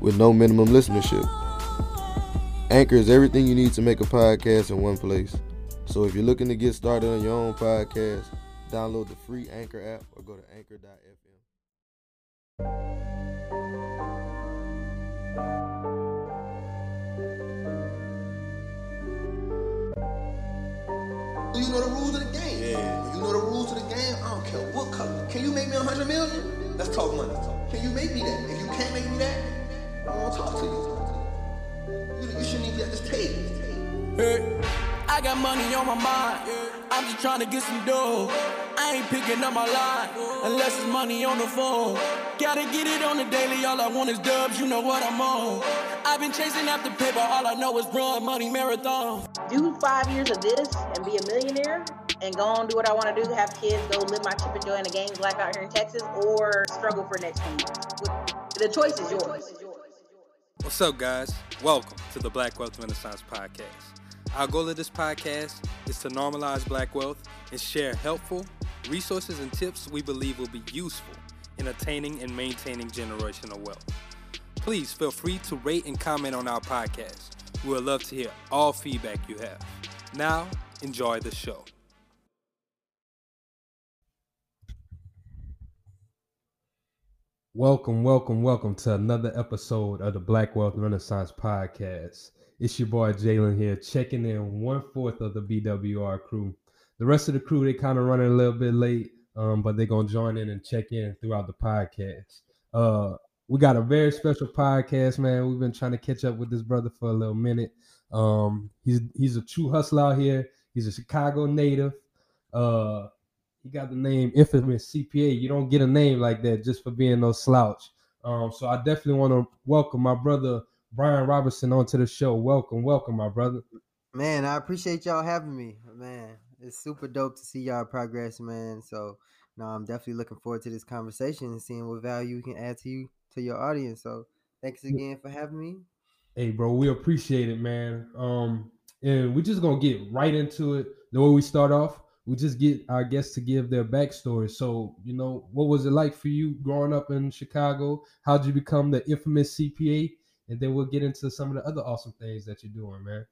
with no minimum listenership. Anchor is everything you need to make a podcast in one place. So if you're looking to get started on your own podcast, download the free Anchor app or go to anchor.fm. Do you know the rules of the game? Yeah. You know the rules of the game, I don't care what color. Can you make me a hundred million? Let's talk money. Can you make me that? If you can't make me that, I don't want to talk to you. You, you shouldn't even be at this table. Hey, I got money on my mind. I'm just trying to get some dough. I ain't picking up my line unless it's money on the phone. Gotta get it on the daily. All I want is dubs. You know what I'm on. I've been chasing after paper. All I know is run money marathon. do five years of this and be a millionaire and go on do what I want to do, have kids, go live my chip and joy in the games life out here in Texas, or struggle for the next few years. The choice is yours. What's up, guys? Welcome to the Black Wealth Renaissance Podcast. Our goal of this podcast is to normalize black wealth and share helpful resources and tips we believe will be useful in attaining and maintaining generational wealth. Please feel free to rate and comment on our podcast. We would love to hear all feedback you have. Now, enjoy the show. Welcome, welcome, welcome to another episode of the Black Wealth Renaissance Podcast. It's your boy Jalen here, checking in one fourth of the BWR crew. The rest of the crew, they kind of running a little bit late, um, but they're gonna join in and check in throughout the podcast. Uh, we got a very special podcast, man. We've been trying to catch up with this brother for a little minute. Um, he's he's a true hustler out here. He's a Chicago native. Uh, he got the name infamous CPA. You don't get a name like that just for being no slouch. Um, so I definitely want to welcome my brother Brian Robertson onto the show. Welcome, welcome, my brother. Man, I appreciate y'all having me. Man, it's super dope to see y'all progress, man. So no, I'm definitely looking forward to this conversation and seeing what value we can add to you to your audience. So thanks again for having me. Hey, bro, we appreciate it, man. Um, and we're just gonna get right into it. The way we start off, we just get our guests to give their backstory. So, you know, what was it like for you growing up in Chicago? How'd you become the infamous CPA? And then we'll get into some of the other awesome things that you're doing, man.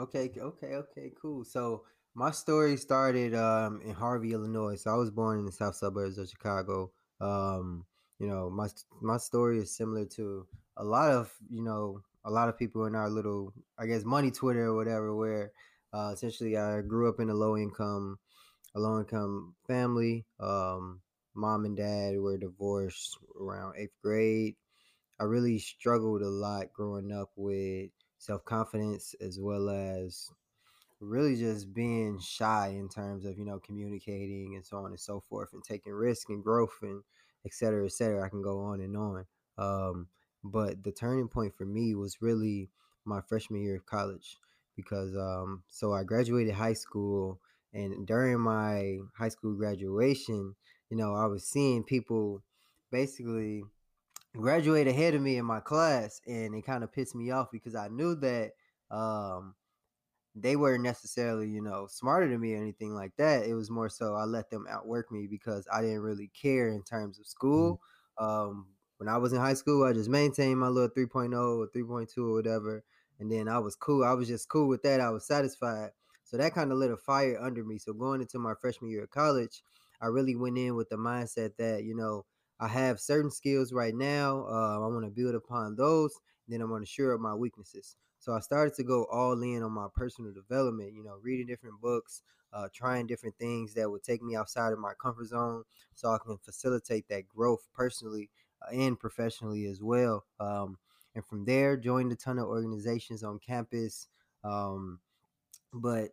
Okay, okay, okay, cool. So my story started um, in Harvey, Illinois. So I was born in the south suburbs of Chicago. Um, you know, my my story is similar to a lot of you know a lot of people in our little, I guess, money Twitter or whatever, where uh, essentially I grew up in a low income, a low income family. Um, mom and dad were divorced around eighth grade. I really struggled a lot growing up with self confidence as well as really just being shy in terms of you know communicating and so on and so forth and taking risk and growth and et cetera et cetera i can go on and on um, but the turning point for me was really my freshman year of college because um, so i graduated high school and during my high school graduation you know i was seeing people basically graduate ahead of me in my class and it kind of pissed me off because i knew that um, they weren't necessarily, you know, smarter than me or anything like that. It was more so I let them outwork me because I didn't really care in terms of school. Um, when I was in high school, I just maintained my little 3.0 or 3.2 or whatever. And then I was cool. I was just cool with that. I was satisfied. So that kind of lit a fire under me. So going into my freshman year of college, I really went in with the mindset that, you know, I have certain skills right now. Uh, I want to build upon those. Then I'm going to shore up my weaknesses. So I started to go all in on my personal development, you know, reading different books, uh, trying different things that would take me outside of my comfort zone so I can facilitate that growth personally uh, and professionally as well. Um, and from there, joined a ton of organizations on campus. Um, but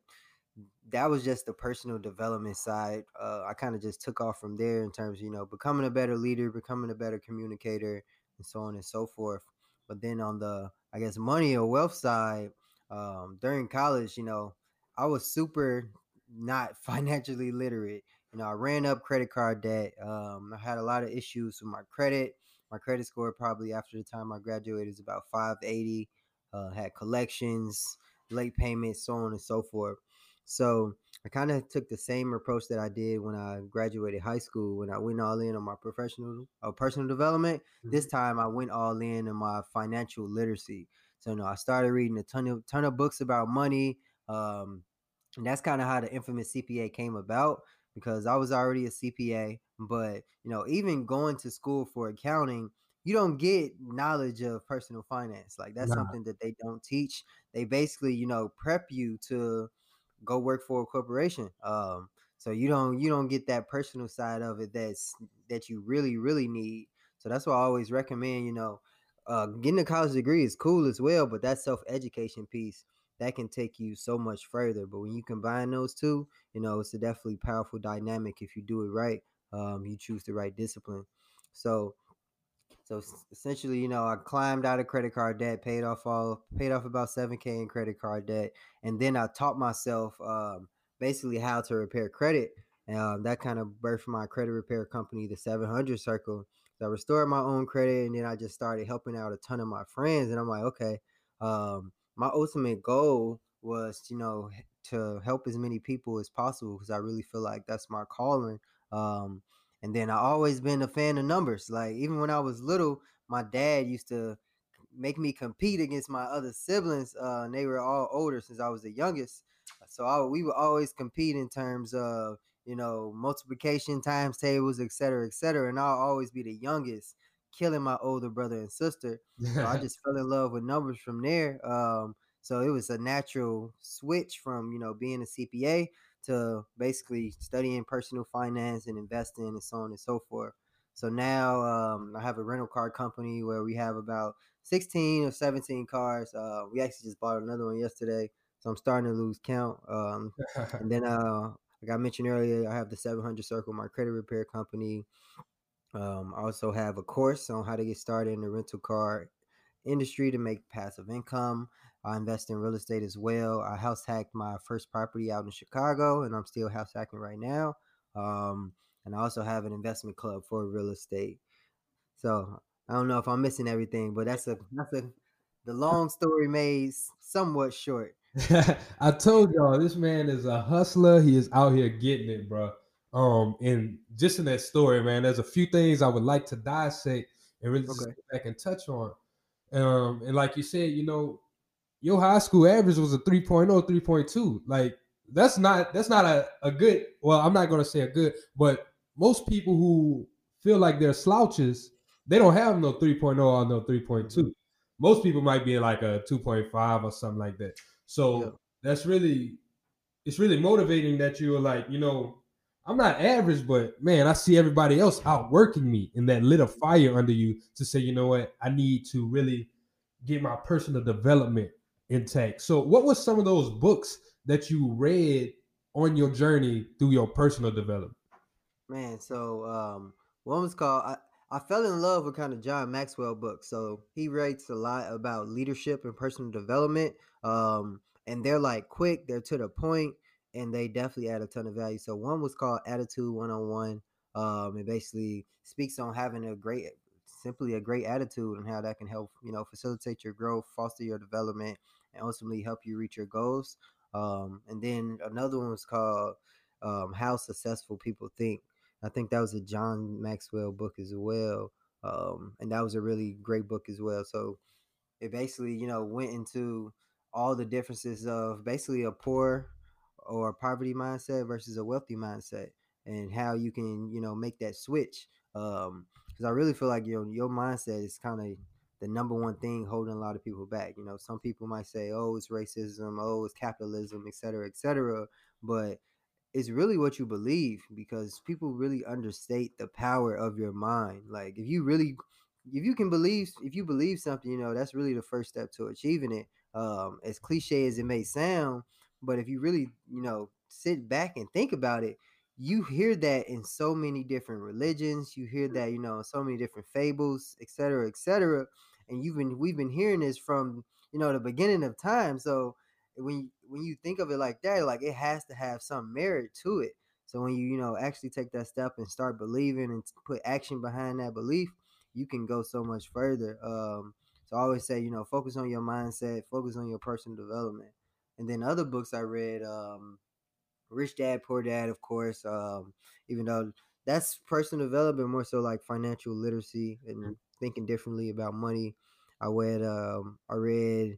that was just the personal development side. Uh, I kind of just took off from there in terms of, you know, becoming a better leader, becoming a better communicator, and so on and so forth. But then on the I guess money or wealth side, um, during college, you know, I was super not financially literate. You know, I ran up credit card debt. Um, I had a lot of issues with my credit. My credit score probably after the time I graduated is about 580. Uh, had collections, late payments, so on and so forth. So I kind of took the same approach that I did when I graduated high school. When I went all in on my professional uh, personal development, mm-hmm. this time I went all in on my financial literacy. So you know, I started reading a ton of ton of books about money. Um, and that's kind of how the infamous CPA came about because I was already a CPA. But you know, even going to school for accounting, you don't get knowledge of personal finance. Like that's nah. something that they don't teach. They basically, you know, prep you to go work for a corporation. Um, so you don't you don't get that personal side of it that's that you really really need. So that's why I always recommend. You know, uh, getting a college degree is cool as well, but that self education piece that can take you so much further. But when you combine those two, you know, it's a definitely powerful dynamic if you do it right. Um, you choose the right discipline. So so essentially, you know, I climbed out of credit card debt, paid off all, paid off about seven k in credit card debt, and then I taught myself um, basically how to repair credit. And um, that kind of birthed my credit repair company, the 700 Circle. So I restored my own credit, and then I just started helping out a ton of my friends. And I'm like, okay, um, my ultimate goal was, you know, to help as many people as possible because I really feel like that's my calling. Um, and then I always been a fan of numbers. Like even when I was little, my dad used to make me compete against my other siblings. Uh, and they were all older since I was the youngest. So I, we would always compete in terms of you know multiplication times tables, et cetera, et cetera. And I'll always be the youngest, killing my older brother and sister. So I just fell in love with numbers from there. Um, so it was a natural switch from you know being a CPA to basically studying personal finance and investing and so on and so forth. So now um, I have a rental car company where we have about 16 or 17 cars. Uh, we actually just bought another one yesterday, so I'm starting to lose count. Um, and then, uh, like I mentioned earlier, I have the 700 Circle, my credit repair company. Um, I also have a course on how to get started in the rental car industry to make passive income. I invest in real estate as well. I house hacked my first property out in Chicago, and I'm still house hacking right now. Um, and I also have an investment club for real estate. So I don't know if I'm missing everything, but that's a that's a the long story made somewhat short. I told y'all this man is a hustler. He is out here getting it, bro. Um, and just in that story, man, there's a few things I would like to dissect and really okay. back and touch on. Um, and like you said, you know, your high school average was a 3.0, 3.2. Like that's not that's not a, a good well, I'm not gonna say a good, but most people who feel like they're slouches, they don't have no 3.0 or no 3.2. Mm-hmm. Most people might be like a 2.5 or something like that. So yeah. that's really it's really motivating that you're like, you know, I'm not average, but man, I see everybody else outworking me and that lit a fire under you to say, you know what, I need to really get my personal development intact. So, what was some of those books that you read on your journey through your personal development? Man, so um, one was called I, I fell in love with kind of John Maxwell books. So he writes a lot about leadership and personal development. Um, and they're like quick, they're to the point, and they definitely add a ton of value. So one was called Attitude 101. Um, it basically speaks on having a great simply a great attitude and how that can help you know facilitate your growth foster your development and ultimately help you reach your goals. Um, and then another one was called um, How Successful People Think. I think that was a John Maxwell book as well. Um, and that was a really great book as well. So it basically, you know, went into all the differences of basically a poor or poverty mindset versus a wealthy mindset and how you can, you know, make that switch. Um, because I really feel like you know your mindset is kind of the number one thing holding a lot of people back. You know, some people might say, "Oh, it's racism," "Oh, it's capitalism," etc., cetera, et cetera. But it's really what you believe because people really understate the power of your mind. Like if you really, if you can believe, if you believe something, you know, that's really the first step to achieving it. Um, as cliche as it may sound, but if you really, you know, sit back and think about it, you hear that in so many different religions. You hear that, you know, so many different fables, et cetera, et cetera and you've been we've been hearing this from you know the beginning of time. So when when you think of it like that, like it has to have some merit to it. So when you you know actually take that step and start believing and put action behind that belief, you can go so much further. Um, so I always say, you know, focus on your mindset, focus on your personal development. And then other books I read, um, Rich Dad Poor Dad, of course. Um, even though that's personal development, more so like financial literacy and thinking differently about money. I read, um, I read,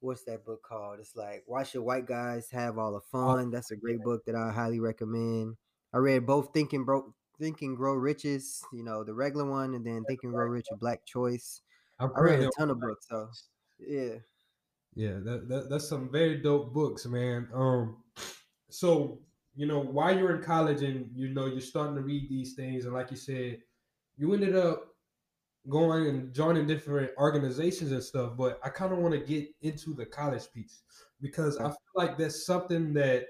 what's that book called? It's like Why Should White Guys Have All the Fun? That's a great book that I highly recommend. I read both Thinking Broke Think and Grow Riches, you know, the regular one, and then Think and Grow Rich, a Black Choice. I read read a ton of books, so yeah. Yeah, that, that that's some very dope books, man. Um, so you know, while you're in college and you know you're starting to read these things, and like you said, you ended up going and joining different organizations and stuff. But I kind of want to get into the college piece because I feel like that's something that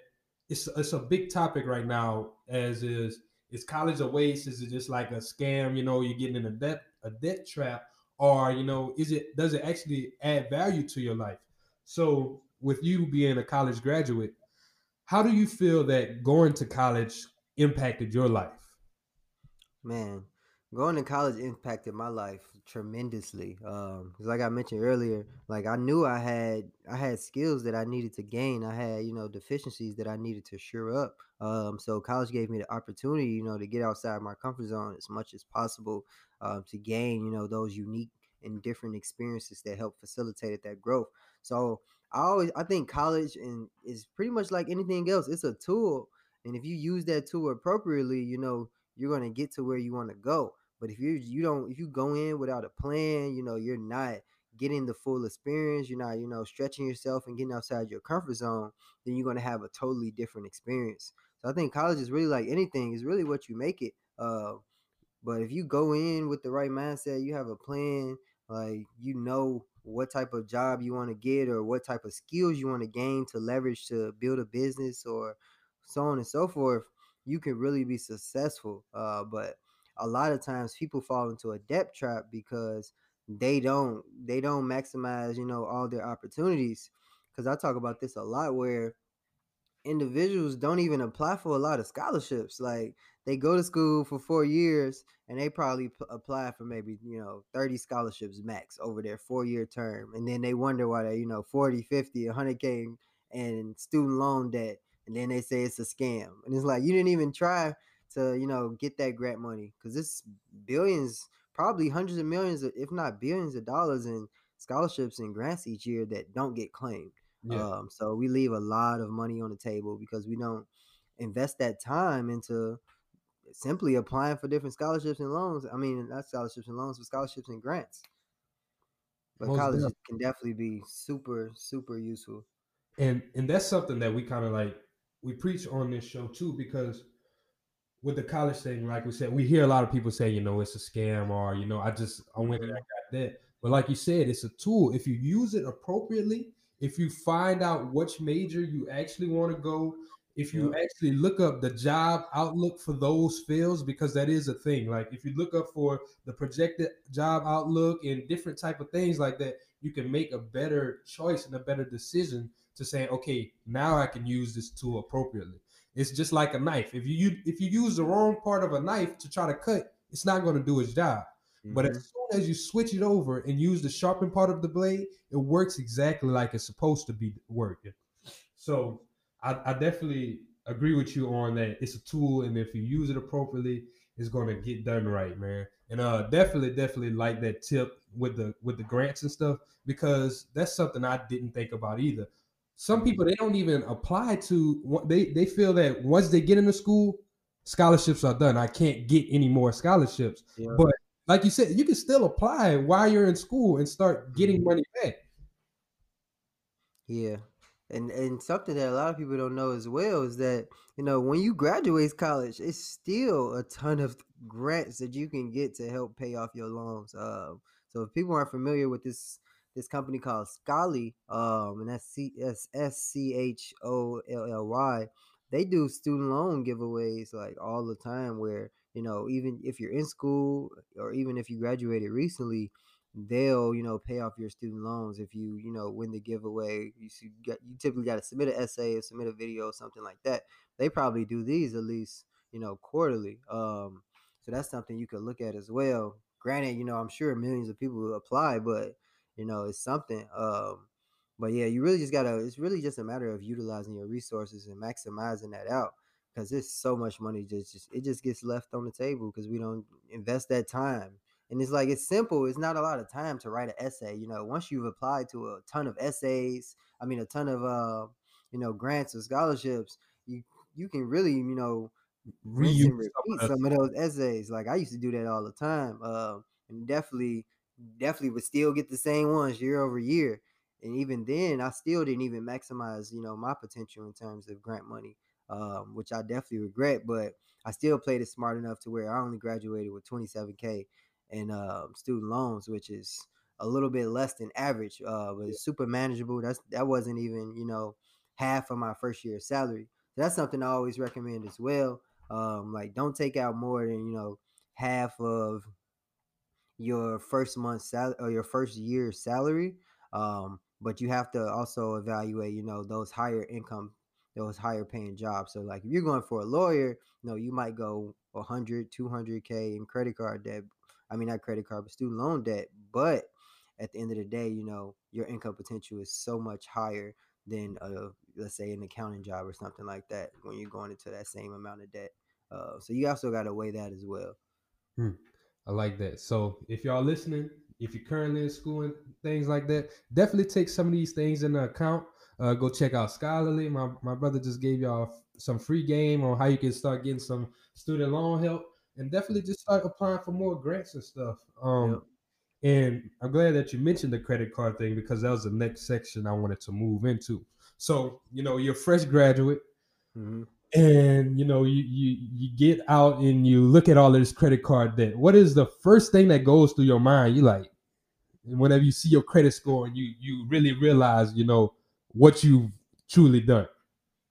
it's it's a big topic right now. As is, is college a waste? Is it just like a scam? You know, you're getting in a debt a debt trap, or you know, is it does it actually add value to your life? So, with you being a college graduate, how do you feel that going to college impacted your life? Man, going to college impacted my life tremendously. Um, 'cause like I mentioned earlier, like I knew I had I had skills that I needed to gain. I had you know deficiencies that I needed to shore up. Um, so college gave me the opportunity, you know, to get outside my comfort zone as much as possible, um, to gain you know those unique and different experiences that help facilitate that growth. So I always I think college and is pretty much like anything else. It's a tool, and if you use that tool appropriately, you know you're gonna get to where you want to go. But if you you don't if you go in without a plan, you know you're not getting the full experience. You're not you know stretching yourself and getting outside your comfort zone. Then you're gonna have a totally different experience. So I think college is really like anything. Is really what you make it. Uh, but if you go in with the right mindset, you have a plan, like you know what type of job you want to get or what type of skills you want to gain to leverage to build a business or so on and so forth, you can really be successful. Uh, but a lot of times people fall into a debt trap because they don't they don't maximize, you know, all their opportunities. Because I talk about this a lot where individuals don't even apply for a lot of scholarships. Like they go to school for four years and they probably p- apply for maybe, you know, 30 scholarships max over their four year term. And then they wonder why they, you know, 40, 50, 100K and student loan debt. And then they say it's a scam. And it's like, you didn't even try to, you know, get that grant money because it's billions, probably hundreds of millions, if not billions of dollars in scholarships and grants each year that don't get claimed. Yeah. Um, so we leave a lot of money on the table because we don't invest that time into simply applying for different scholarships and loans. I mean, not scholarships and loans, but scholarships and grants. But Most college def- can definitely be super, super useful. and and that's something that we kind of like we preach on this show too because with the college thing like we said we hear a lot of people say you know it's a scam or you know i just i went and i got that. But like you said it's a tool. If you use it appropriately if you find out which major you actually want to go if you actually look up the job outlook for those fields because that is a thing. Like if you look up for the projected job outlook and different type of things like that you can make a better choice and a better decision to say okay now i can use this tool appropriately it's just like a knife if you if you use the wrong part of a knife to try to cut it's not going to do its job but Mhm. as soon as you switch it over and use the sharpened part of the blade, it works exactly like it's supposed to be working. So I, I definitely agree with you on that. It's a tool, and if you use it appropriately, it's going to get done right, man. And uh, definitely, definitely like that tip with the with the grants and stuff because that's something I didn't think about either. Some people they don't even apply to. They they feel that once they get into school, scholarships are done. I can't get any more scholarships. Yeah. But like you said, you can still apply while you're in school and start getting money back. Yeah. And and something that a lot of people don't know as well is that, you know, when you graduate college, it's still a ton of grants that you can get to help pay off your loans. Um, so if people aren't familiar with this this company called Scholly, um, and that's C S S C H O L L Y, they do student loan giveaways like all the time where, you know, even if you're in school or even if you graduated recently, they'll you know pay off your student loans if you you know win the giveaway. You you, got, you typically got to submit an essay or submit a video or something like that. They probably do these at least you know quarterly. Um, so that's something you could look at as well. Granted, you know I'm sure millions of people apply, but you know it's something. Um, but yeah, you really just gotta. It's really just a matter of utilizing your resources and maximizing that out because there's so much money just, just it just gets left on the table because we don't invest that time. And it's like it's simple. It's not a lot of time to write an essay. You know, once you've applied to a ton of essays, I mean, a ton of uh, you know, grants or scholarships, you you can really, you know, repeat some of those essays. Like I used to do that all the time. Uh, and definitely, definitely would still get the same ones year over year. And even then, I still didn't even maximize, you know, my potential in terms of grant money, um, which I definitely regret. But I still played it smart enough to where I only graduated with 27k in uh, student loans, which is a little bit less than average, uh, but it's super manageable. That's that wasn't even, you know, half of my first year salary. So that's something I always recommend as well. Um, like don't take out more than you know half of your first month salary or your first year salary. Um, but you have to also evaluate, you know, those higher income, those higher paying jobs. So like if you're going for a lawyer, you know, you might go 100, 200k in credit card debt. I mean, not credit card, but student loan debt. But at the end of the day, you know, your income potential is so much higher than a, let's say an accounting job or something like that when you're going into that same amount of debt. Uh, so you also got to weigh that as well. Hmm. I like that. So if y'all listening, if you're currently in school and things like that, definitely take some of these things into account. Uh, go check out Scholly. My my brother just gave y'all some free game on how you can start getting some student loan help, and definitely just start applying for more grants and stuff. Um. And I'm glad that you mentioned the credit card thing because that was the next section I wanted to move into. So you know, you're a fresh graduate. Mm-hmm and you know you, you you get out and you look at all this credit card debt what is the first thing that goes through your mind? You like whenever you see your credit score and you you really realize you know what you've truly done.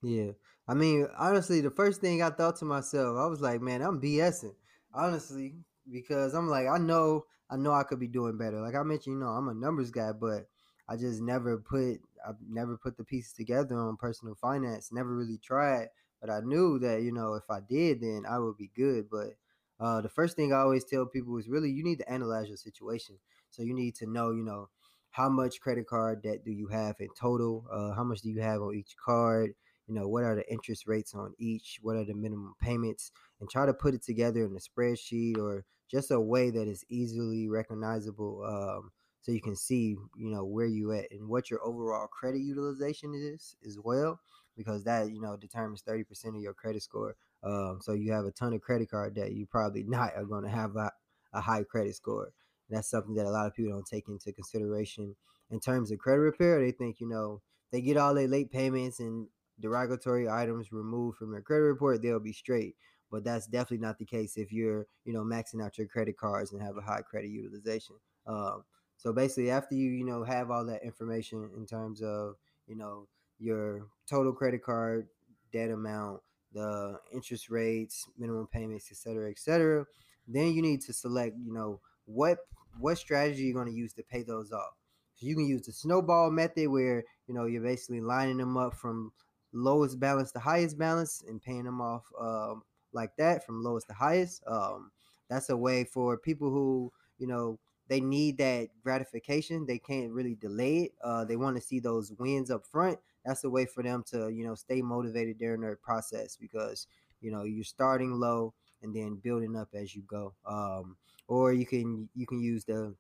Yeah. I mean honestly the first thing i thought to myself i was like man i'm bsing honestly because i'm like i know i know i could be doing better. Like i mentioned you know i'm a numbers guy but i just never put i've never put the pieces together on personal finance never really tried but I knew that, you know, if I did, then I would be good. But uh, the first thing I always tell people is really you need to analyze your situation. So you need to know, you know, how much credit card debt do you have in total? Uh, how much do you have on each card? You know, what are the interest rates on each? What are the minimum payments? And try to put it together in a spreadsheet or just a way that is easily recognizable um, so you can see, you know, where you at and what your overall credit utilization is as well because that you know determines 30% of your credit score um, so you have a ton of credit card debt you probably not are going to have a, a high credit score. That's something that a lot of people don't take into consideration. In terms of credit repair they think you know they get all their late payments and derogatory items removed from their credit report they'll be straight. But that's definitely not the case if you're you know maxing out your credit cards and have a high credit utilization. Um, so basically after you you know have all that information in terms of you know your total credit card debt amount, the interest rates, minimum payments, etc., cetera, et cetera. Then you need to select, you know, what what strategy you're going to use to pay those off. So you can use the snowball method where, you know, you're basically lining them up from lowest balance to highest balance and paying them off um, like that from lowest to highest. Um, that's a way for people who, you know, they need that gratification. They can't really delay it. Uh, they want to see those wins up front that's a way for them to you know stay motivated during their process because you know you're starting low and then building up as you go um, or you can you can use the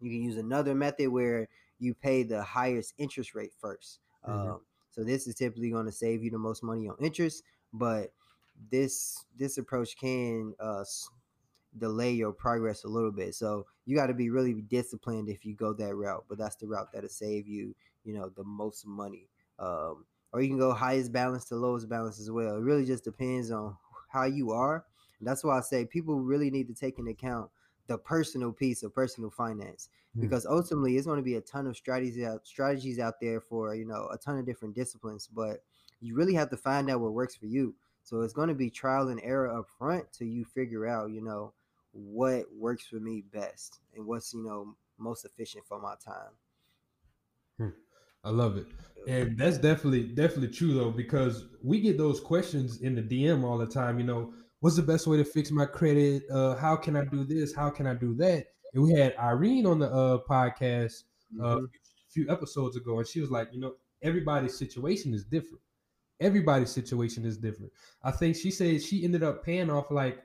you can use another method where you pay the highest interest rate 1st mm-hmm. um, so this is typically going to save you the most money on interest but this this approach can uh, delay your progress a little bit so you got to be really disciplined if you go that route but that's the route that'll save you you know the most money um, or you can go highest balance to lowest balance as well. It really just depends on how you are. And that's why I say people really need to take into account the personal piece of personal finance mm. because ultimately it's going to be a ton of strategies out strategies out there for you know a ton of different disciplines but you really have to find out what works for you so it's going to be trial and error up front till you figure out you know what works for me best and what's you know most efficient for my time. I love it. And that's definitely definitely true though, because we get those questions in the DM all the time. You know, what's the best way to fix my credit? Uh, how can I do this? How can I do that? And we had Irene on the uh, podcast uh, Mhm. a few episodes ago, and she was like, you know, everybody's situation is different. Everybody's situation is different. I think she said she ended up paying off like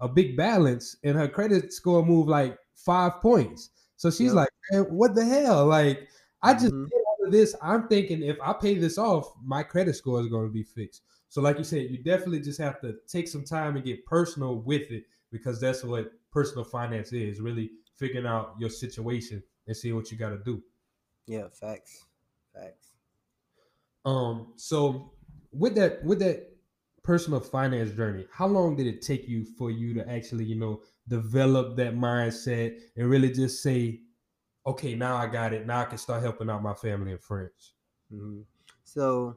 a big balance, and her credit score moved like five points. So she's Yep. like, man, what the hell? Like, I just Mhm. did all of this. I'm thinking if I pay this off, my credit score is going to be fixed. So, like you said, you definitely just have to take some time and get personal with it because that's what personal finance is really figuring out your situation and seeing what you got to do. Yeah, facts, facts. Um, so with that with that personal finance journey, how long did it take you for you to actually, you know, develop that mindset and really just say, okay, now I got it. Now I can start helping out my family and friends. hmm So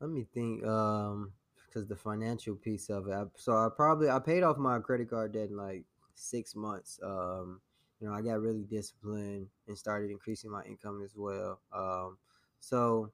let me think. Um, because the financial piece of it. I, so I probably I paid off my credit card debt in like six months. Um, you know, I got really disciplined and started increasing my income as well. Um, so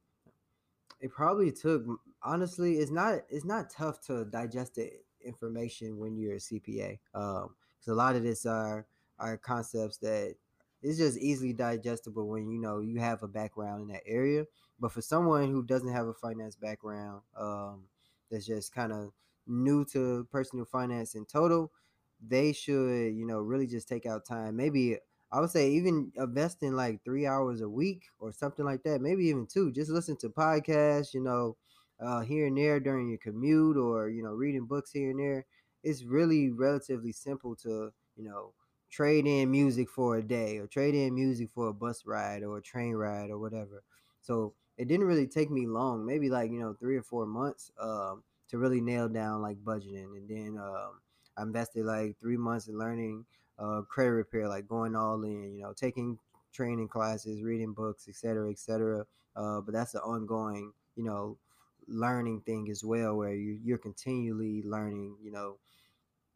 it probably took honestly it's not it's not tough to digest the information when you're a cpa um because a lot of this are are concepts that it's just easily digestible when you know you have a background in that area. But for someone who doesn't have a finance background um that's just kind of new to personal finance in total they should you know really just take out time maybe I would say even investing like three hours a week or something like that, maybe even two. Just listen to podcasts, you know, uh, here and there during your commute or you know reading books here and there. It's really relatively simple to you know trade in music for a day or trade in music for a bus ride or a train ride or whatever. So it didn't really take me long, maybe like you know three or four months um, to really nail down like budgeting, and then um, I invested like three months in learning uh, credit repair, like going all in, you know, taking training classes, reading books, et cetera, et cetera. Uh, but that's an ongoing, you know, learning thing as well, where you you're continually learning, you know,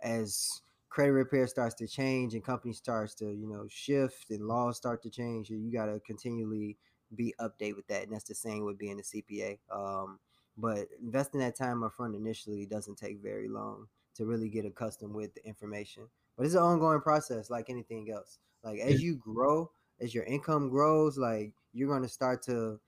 as credit repair starts to change and company starts to, you know, shift and laws start to change, you got to continually be update with that. And that's the same with being a CPA. Um, but investing that time up front initially doesn't take very long to really get accustomed with the information. But it's an ongoing process, like anything else. Like as you grow, as your income grows, like you're gonna start to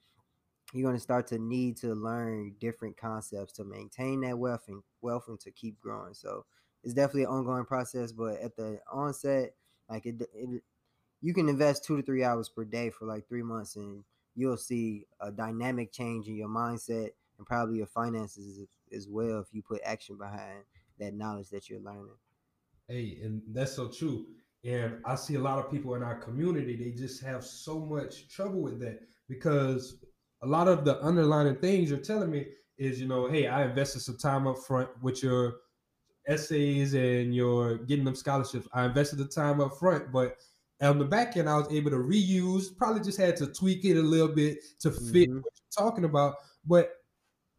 you're gonna start to need to learn different concepts to maintain that wealth and wealth and to keep growing. So it's definitely an ongoing process. But at the onset, like it, it you can invest two to three hours per day for like three months, and you'll see a dynamic change in your mindset and probably your finances as, as well if you put action behind that knowledge that you're learning. Hey, and that's so true. And I see a lot of people in our community, they just have so much trouble with that because a lot of the underlying things you're telling me is, you know, hey, I invested some time up front with your essays and your getting them scholarships. I invested the time up front, but on the back end, I was able to reuse, probably just had to tweak it a little bit to fit Mhm. what you're talking about. But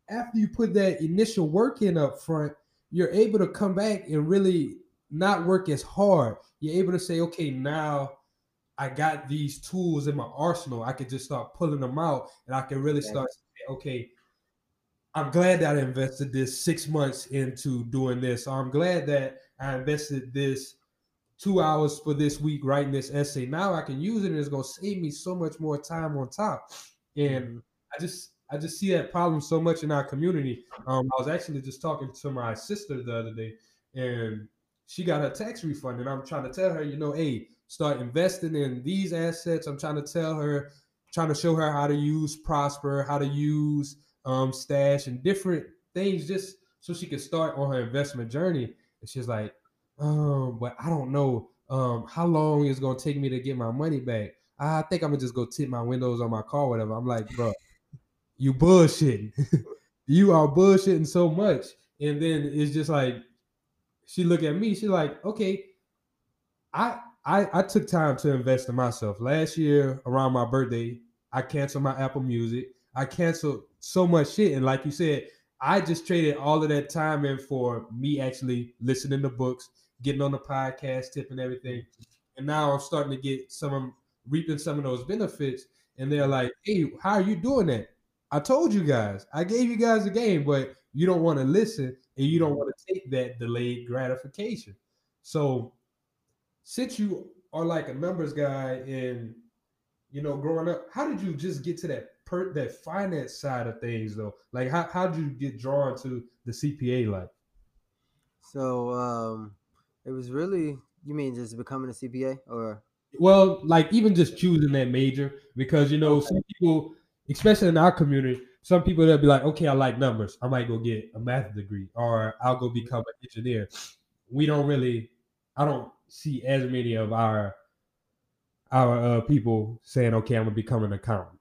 after you put that initial work in up front, you're able to come back and really not work as hard. You're able to say, okay, now I got these tools in my arsenal. I could just start pulling them out and I can really start saying, okay, I'm glad that I invested this six months into doing this. I'm glad that I invested this two hours for this week writing this essay. Now I can use it and it's gonna save me so much more time on top. And Mhm. I just I just see that problem so much in our community. Um, I was actually just talking to my sister the other day, and she got her tax refund, and I'm trying to tell her, you know, hey, start investing in these assets. I'm trying to tell her, trying to show her how to use Prosper, how to use um, Stash, and different things, just so she can start on her investment journey. And she's like, um, but I don't know um how long it's gonna take me to get my money back. I think I'm gonna just go tip my windows on my car, whatever. I'm like, bro, you bullshitting. you are bullshitting so much. And then it's just like she look at me, she's like, okay, I I I took time to invest in myself. Last year around my birthday, I canceled my Apple Music. I canceled so much shit. And like you said, I just traded all of that time in for me actually listening to books, getting on the podcast, tip and everything. and now I'm starting to get some of reaping some of those benefits. And they're like, "Hey, how are you doing that? I told you guys, I gave you guys a game, but you don't want to listen and you don't want to take that delayed gratification." So, since you are like a numbers guy and you know growing up, how did you just get to that per that finance side of things though? Like, how how did you get drawn to the CPA life? So um, it was really you mean just becoming a CPA or Well, like even just choosing that major because you know some people, especially in our community, some people they'll be like, okay, I like numbers, I might go get a math degree or I'll go become an engineer. We don't really, I don't see as many of our our uh, people saying, okay, I'm gonna become an accountant.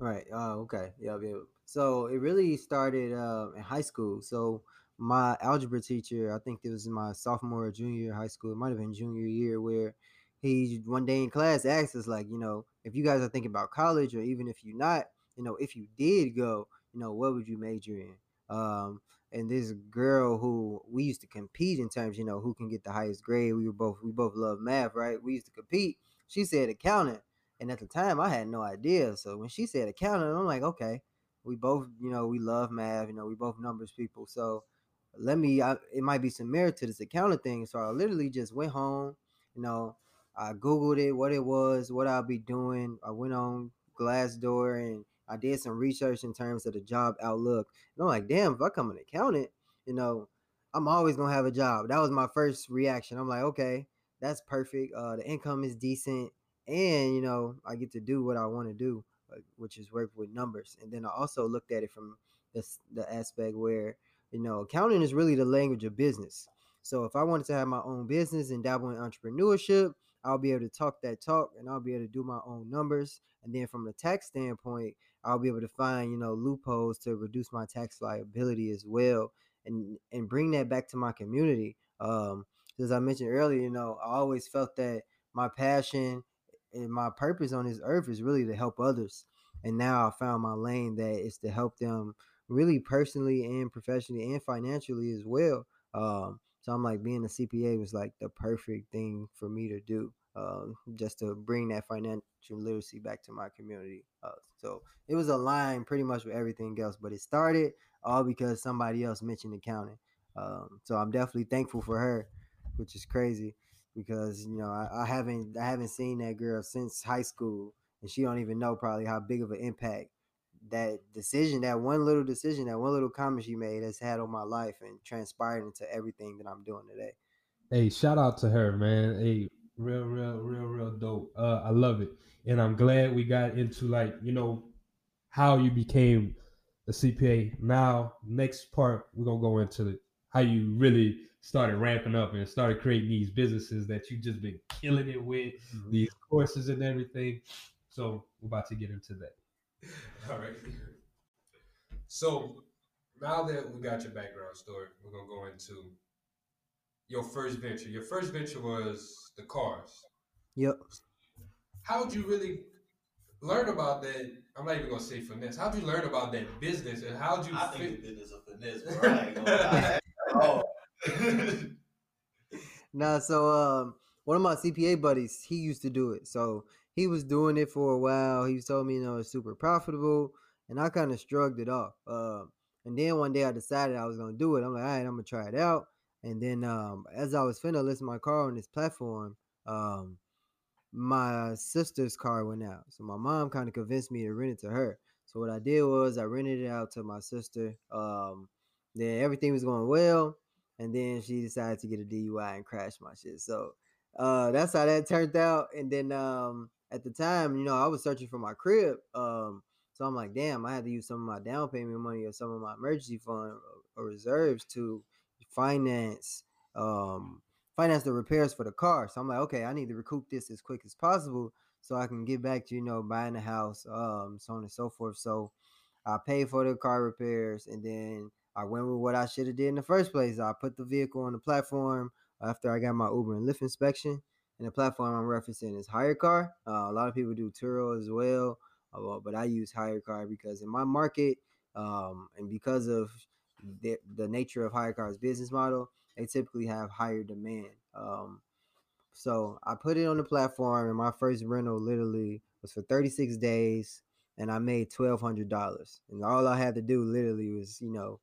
Right. Oh, okay. Yeah, yeah. So it really started uh, in high school. So my algebra teacher, I think it was my sophomore or junior high school. It might have been junior year where he one day in class asked us like, you know, if you guys are thinking about college or even if you're not, you know, if you did go, you know, what would you major in? Um, and this girl who we used to compete in terms, you know, who can get the highest grade. We were both we both love math, right? We used to compete. She said accountant. And at the time, I had no idea. So when she said accountant, I'm like, okay, we both, you know, we love math. You know, we both numbers people. So let me. I, it might be some merit to this accounting thing. So I literally just went home. You know, I googled it, what it was, what I'll be doing. I went on Glassdoor and I did some research in terms of the job outlook. And I'm like, damn, if I come an accountant, you know, I'm always gonna have a job. That was my first reaction. I'm like, okay, that's perfect. Uh, the income is decent and you know i get to do what i want to do which is work with numbers and then i also looked at it from the aspect where you know accounting is really the language of business so if i wanted to have my own business and dabble in entrepreneurship i'll be able to talk that talk and i'll be able to do my own numbers and then from a tax standpoint i'll be able to find you know loopholes to reduce my tax liability as well and and bring that back to my community um as i mentioned earlier you know i always felt that my passion and my purpose on this earth is really to help others. And now I found my lane that is to help them really personally and professionally and financially as well. Um, so I'm like being a CPA was like the perfect thing for me to do, um, just to bring that financial literacy back to my community. Uh, so it was aligned pretty much with everything else, but it started all because somebody else mentioned accounting. Um, so I'm definitely thankful for her, which is crazy because you know I, I haven't I haven't seen that girl since high school, and she don't even know probably how big of an impact that decision, that one little decision, that one little comment she made has had on my life and transpired into everything that I'm doing today. Hey, shout out to her, man. Hey, real, real, real, real dope. Uh, I love it, and I'm glad we got into like you know how you became a CPA. Now, next part we're gonna go into how you really started ramping up and started creating these businesses that you've just been killing it with, Mhm. these courses and everything. So we're about to get into that. All right. So now that we got your background story, we're gonna go into your first venture. Your first venture was the cars. Yep. How would you really learn about that? I'm not even gonna say finesse. How'd you learn about that business and how'd you I fit? think the business of finesse, bro. I ain't gonna lie. Oh. Nah, so um, one of my CPA buddies, he used to do it. So he was doing it for a while. He told me, you know, it's super profitable, and I kind of shrugged it off. Um, and then one day I decided I was gonna do it. I'm like, all right, I'm gonna try it out. And then um, as I was finna list my car on this platform, um, my sister's car went out. So my mom kind of convinced me to rent it to her. So what I did was I rented it out to my sister. Um, then everything was going well, and then she decided to get a DUI and crash my shit. So uh, that's how that turned out. And then um, at the time, you know, I was searching for my crib. Um, so I'm like, damn, I had to use some of my down payment money or some of my emergency fund or, or reserves to finance um finance the repairs for the car. So I'm like, okay, I need to recoup this as quick as possible so I can get back to, you know, buying a house, um, so on and so forth. So I paid for the car repairs and then I went with what I should have did in the first place. I put the vehicle on the platform after I got my Uber and Lyft inspection. And the platform I'm referencing is HyreCar. Uh, a lot of people do Turo as well, uh, but I use HyreCar because in my market, um, and because of the, the nature of HyreCar's business model, they typically have higher demand. Um, So I put it on the platform, and my first rental literally was for 36 days, and I made twelve hundred dollars. And all I had to do literally was, you know,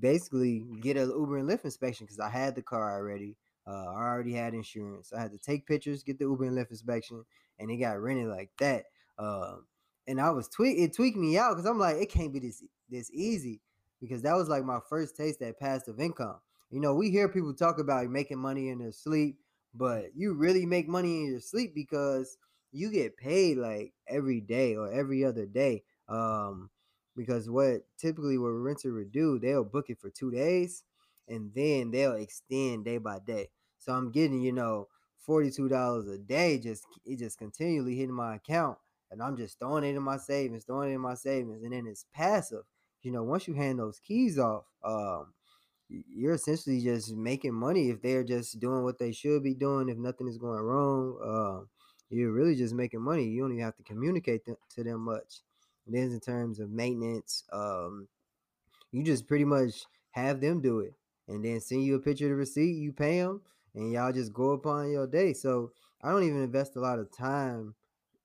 basically get an Uber and Lyft inspection because I had the car already. Uh, I already had insurance. I had to take pictures, get the Uber and Lyft inspection, and it got rented like that. Um, and I was tweak it tweaked me out because I'm like, it can't be this this easy because that was like my first taste at passive income. You know, we hear people talk about making money in their sleep, but you really make money in your sleep because you get paid like every day or every other day. Um, because what typically what renter would do, they'll book it for two days and then they'll extend day by day. So I'm getting, you know, $42 a day, just it just continually hitting my account. And I'm just throwing it in my savings, throwing it in my savings, and then it's passive. You know, once you hand those keys off, um, you're essentially just making money if they're just doing what they should be doing. If nothing is going wrong, uh, you're really just making money. You don't even have to communicate th- to them much. And then in terms of maintenance, um, you just pretty much have them do it, and then send you a picture of the receipt. You pay them, and y'all just go upon your day. So I don't even invest a lot of time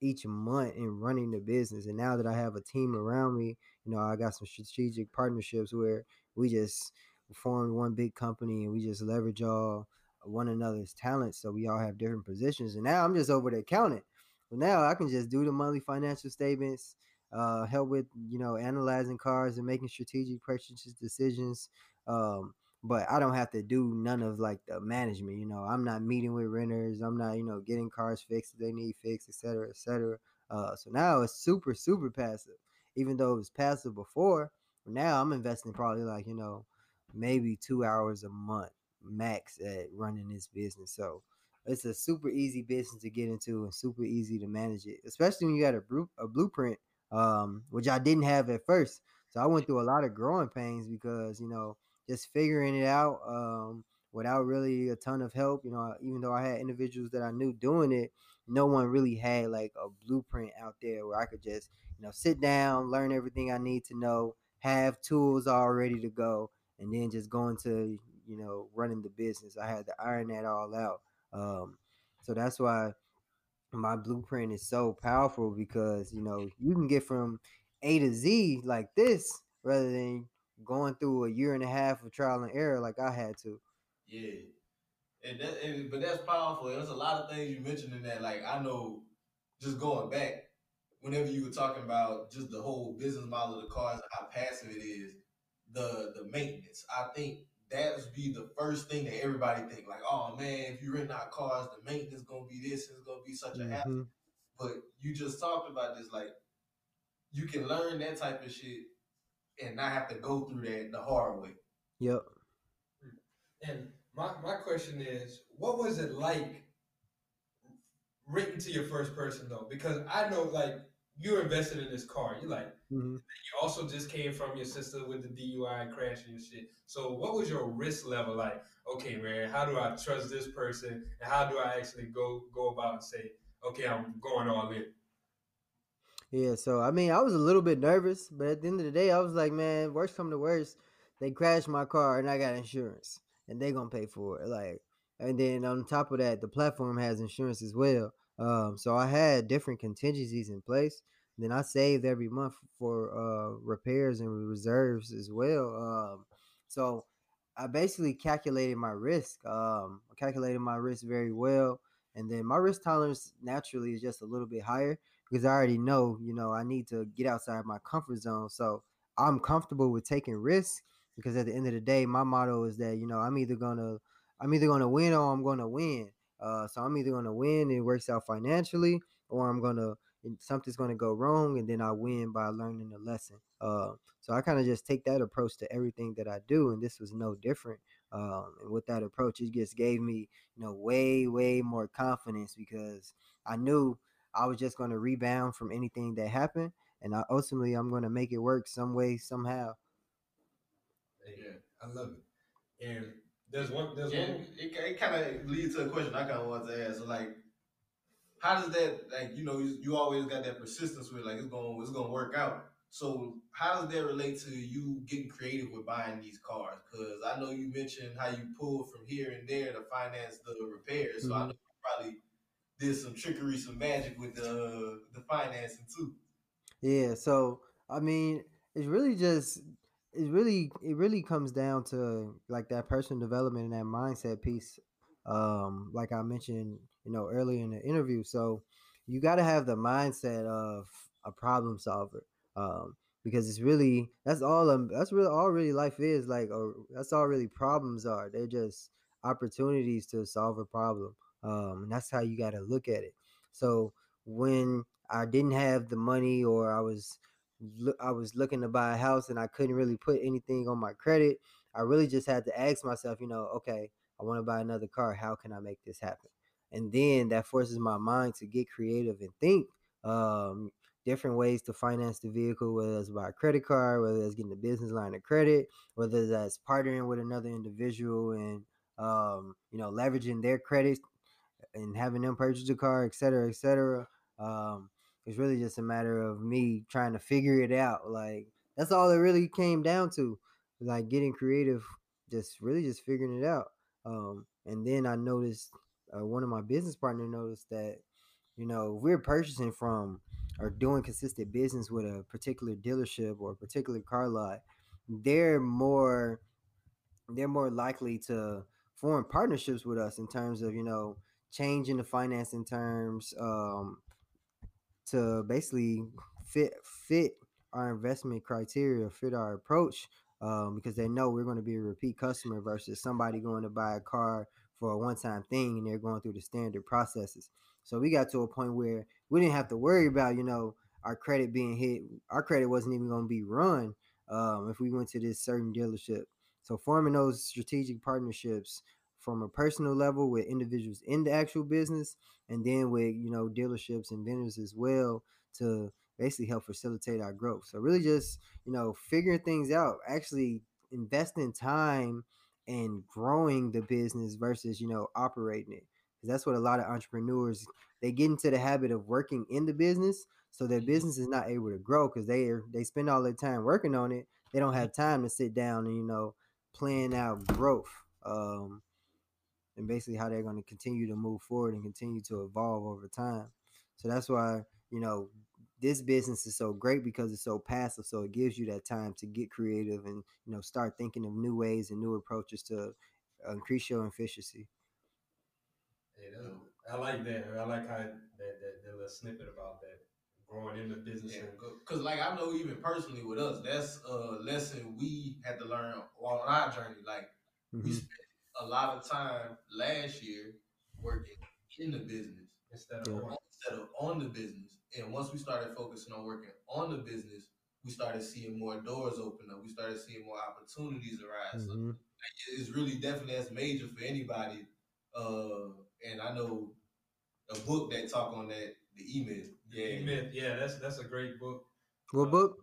each month in running the business. And now that I have a team around me, you know, I got some strategic partnerships where we just formed one big company and we just leverage all one another's talents. So we all have different positions. And now I'm just over the accountant. But now I can just do the monthly financial statements, uh, help with, you know, analyzing cars and making strategic purchases decisions. Um, but I don't have to do none of like the management. You know, I'm not meeting with renters. I'm not, you know, getting cars fixed if they need fixed, et cetera, et cetera. Uh, so now it's super, super passive. Even though it was passive before, now I'm investing probably like, you know, maybe two hours a month max at running this business. So it's a super easy business to get into and super easy to manage it, especially when you got a, bru- a blueprint, um, which I didn't have at first. So I went through a lot of growing pains because, you know, just figuring it out um, without really a ton of help. You know, even though I had individuals that I knew doing it, no one really had like a blueprint out there where I could just, you know, sit down, learn everything I need to know, have tools all ready to go, and then just go into, you know, running the business. I had to iron that all out. Um, so that's why my blueprint is so powerful because, you know, you can get from A to Z like this rather than going through a year and a half of trial and error like I had to. Yeah. And that, and, but that's powerful. There's a lot of things you mentioned in that. Like I know, just going back, whenever you were talking about just the whole business model of the cars and how passive it is, the the maintenance. I think that would be the first thing that everybody think. Like, oh man, if you rent out cars, the maintenance is gonna be this. It's gonna be such a hassle. Mhm. But you just talked about this. Like, you can learn that type of shit and not have to go through that the hard way. Yep. And my, my question is, what was it like written to your first person though? Because I know like you invested in this car. You're like Mhm. you also just came from your sister with the DUI crash and shit. So what was your risk level like? Okay, man, how do I trust this person? And how do I actually go go about and say, okay, I'm going all in? Yeah, so I mean, I was a little bit nervous, but at the end of the day, I was like, man, worst come to worst, they crashed my car and I got insurance, and they're gonna pay for it. Like, and then on top of that, the platform has insurance as well. Um, so I had different contingencies in place. Then I saved every month for uh repairs and reserves as well. Um, so I basically calculated my risk. Um, I calculated my risk very well, and then my risk tolerance naturally is just a little bit higher because I already know, you know, I need to get outside my comfort zone. So I'm comfortable with taking risks because at the end of the day, my motto is that, you know, I'm either gonna I'm either gonna win or I'm gonna win. Uh, so I'm either gonna win and it works out financially, or I'm gonna something's gonna go wrong and then I win by learning a lesson. Uh, so I kind of just take that approach to everything that I do, and this was no different. Um, and with that approach, it just gave me, you know, way way more confidence because I knew I was just to rebound from anything that happened, and I, ultimately I'm to make it work some way somehow. Yeah, I love it. And there's one there's Yeah, one it, it kind of leads to a question I kind of want to ask. So, like, how does that, like, you know, you, you always got that persistence with, like, it's going, it's going to work out. So, how does that relate to you getting creative with buying these cars? Because I know you mentioned how you pulled from here and there to finance the repairs. So, I Mhm. know probably did some trickery, some magic with the the financing too. Yeah, so I mean, it's really just it's really it really comes down to like that personal development and that mindset piece. Um, like I mentioned, you know, earlier in the interview. So you got to have the mindset of a problem solver. Um, because it's really that's all um, that's really all really life is like or that's all really problems are. They're just opportunities to solve a problem. Um, and that's how you got to look at it. So when I didn't have the money or I was I was looking to buy a house and I couldn't really put anything on my credit, I really just had to ask myself, you know, okay, I want to buy another car. How can I make this happen? And then that forces my mind to get creative and think um, different ways to finance the vehicle, whether it's by a credit card, whether it's getting a business line of credit, whether that's partnering with another individual and um, you know leveraging their credit and having them purchase a car, et cetera, et cetera. Um, it's really just a matter of me trying to figure it out. Like that's all it really came down to, like getting creative, just really just figuring it out. Um, and then I noticed uh, one of my business partner noticed that you know we're purchasing from or doing consistent business with a particular dealership or a particular car lot, they're more they're more likely to form partnerships with us in terms of you know changing the financing terms um, to basically fit fit our investment criteria, fit our approach, um, because they know we're going to be a repeat customer versus somebody going to buy a car for a one-time thing and they're going through the standard processes. So we got to a point where we didn't have to worry about, you know, our credit being hit. Our credit wasn't even going to be run um, if we went to this certain dealership. So forming those strategic partnerships from a personal level with individuals in the actual business and then with you know dealerships and vendors as well to basically help facilitate our growth. So really just you know figuring things out actually investing time and growing the business versus you know operating it. Because that's what a lot of entrepreneurs they get into the habit of working in the business so their business is not able to grow because they are they spend all their time working on it. They don't have time to sit down and you know plan out growth um, and basically how they're going to continue to move forward and continue to evolve over time. So that's why, you know, this business is so great because it's so passive. So it gives you that time to get creative and, you know, start thinking of new ways and new approaches to increase your efficiency. Yeah, I like that. I like how that, that, that little snippet about that growing in the business. Yeah, because like I know even personally with us, that's a lesson we had to learn on our journey. Like mm-hmm. we spent a lot of time last year working in the business instead of on, instead of on the business. And once we started focusing on working on the business, we started seeing more doors open up. We started seeing more opportunities arise. Mm-hmm. So it's really definitely as major for anybody. Uh, and I know a book that talk on that, the E Myth. Yeah, E Myth. Yeah, that's that's a great book. What book?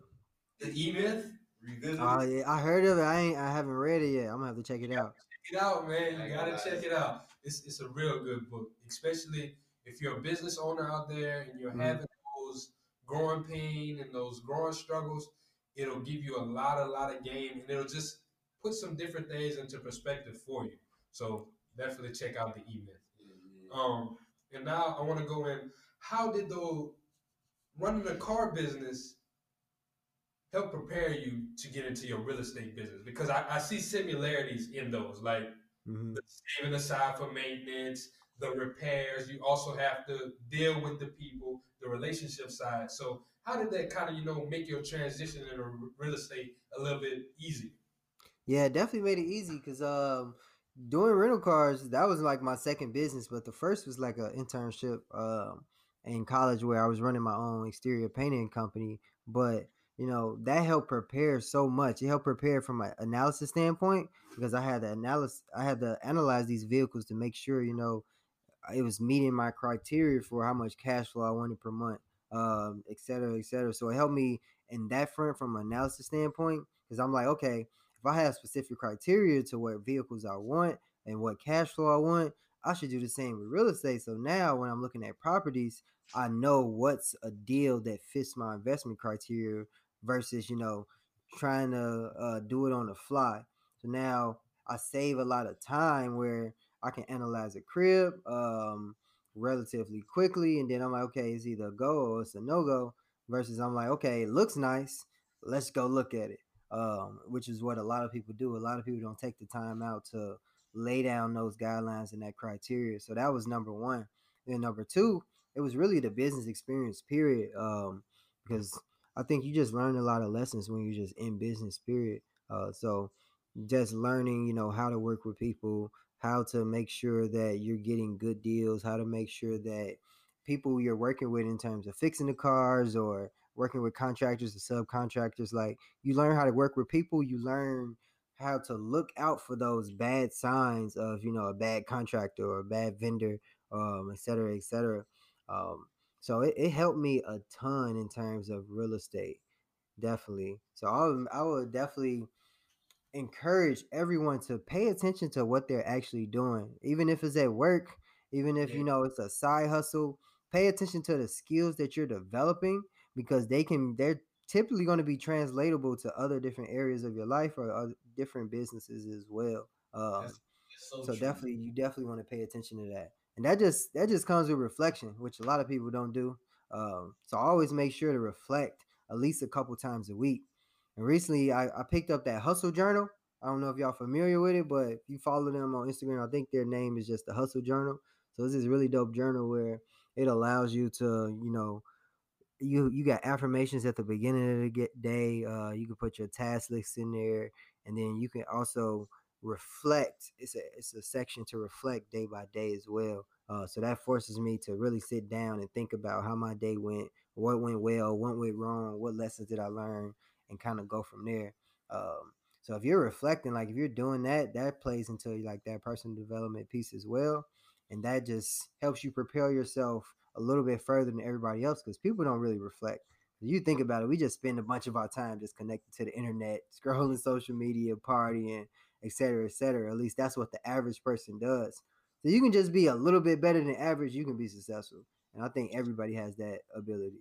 The E Myth. Revisit. Oh yeah, I heard of it. I ain't. I haven't read it yet. I'm gonna have to check it out it out, man. You gotta check it out. It's it's a real good book, especially if you're a business owner out there and you're mm-hmm. having those growing pain and those growing struggles. It'll give you a lot, a lot of game, and it'll just put some different things into perspective for you. So definitely check out the E Myth. Um, and now I want to go in. How did the running a car business help prepare you to get into your real estate business? Because I, I see similarities in those, like mm-hmm. the saving aside for maintenance, the repairs. You also have to deal with the people, the relationship side. So how did that kind of you know make your transition into real estate a little bit easier? Yeah, definitely made it easy because um, doing rental cars that was like my second business, but the first was like an internship um, in college where I was running my own exterior painting company, but you know that helped prepare so much. It helped prepare from an analysis standpoint because i had to analyze i had to analyze these vehicles to make sure you know it was meeting my criteria for how much cash flow i wanted per month um et cetera et cetera. So it helped me in that front from an analysis standpoint because i'm like okay if i have specific criteria to what vehicles i want and what cash flow i want i should do the same with real estate. So now when i'm looking at properties I know what's a deal that fits my investment criteria versus you know trying to uh, do it on the fly. So now I save a lot of time where I can analyze a crib, um, relatively quickly, and then I'm like, okay, it's either a go or it's a no go. Versus I'm like, okay, it looks nice, let's go look at it. Um, which is what a lot of people do. A lot of people don't take the time out to lay down those guidelines and that criteria. So that was number one. And number two, it was really the business experience, period. Um, because I think you just learn a lot of lessons when you're just in business, spirit. Uh, so just learning, you know, how to work with people, how to make sure that you're getting good deals, how to make sure that people you're working with in terms of fixing the cars or working with contractors and subcontractors, like you learn how to work with people, you learn how to look out for those bad signs of, you know, a bad contractor or a bad vendor, um, et cetera, et cetera. Um, so it, it helped me a ton in terms of real estate, definitely. So I would, I would definitely encourage everyone to pay attention to what they're actually doing, even if it's at work, even if Yeah. you know it's a side hustle. Pay attention to the skills that you're developing because they can they're typically going to be translatable to other different areas of your life or other different businesses as well. Um, That's, that's so, so definitely you definitely want to pay attention to that and that just that just comes with reflection which a lot of people don't do um, so i always make sure to reflect at least a couple times a week. And recently I, I picked up that hustle journal. I don't know if y'all familiar with it but if you follow them on instagram i think their name is just the hustle journal. So this really dope journal where it allows you to you know you you got affirmations at the beginning of the day uh you can put your task list in there and then you can also reflect it's a it's a section to reflect day by day as well uh, so that forces me to really sit down and think about how my day went what went well what went wrong what lessons did i learn and kind of go from there um, so if you're reflecting like if you're doing that that plays into like that personal development piece as well and that just helps you prepare yourself a little bit further than everybody else because people don't really reflect you think about it, we just spend a bunch of our time just connected to the internet, scrolling social media, partying, et cetera, et cetera. At least that's what the average person does. So you can just be a little bit better than average, you can be successful. And I think everybody has that ability.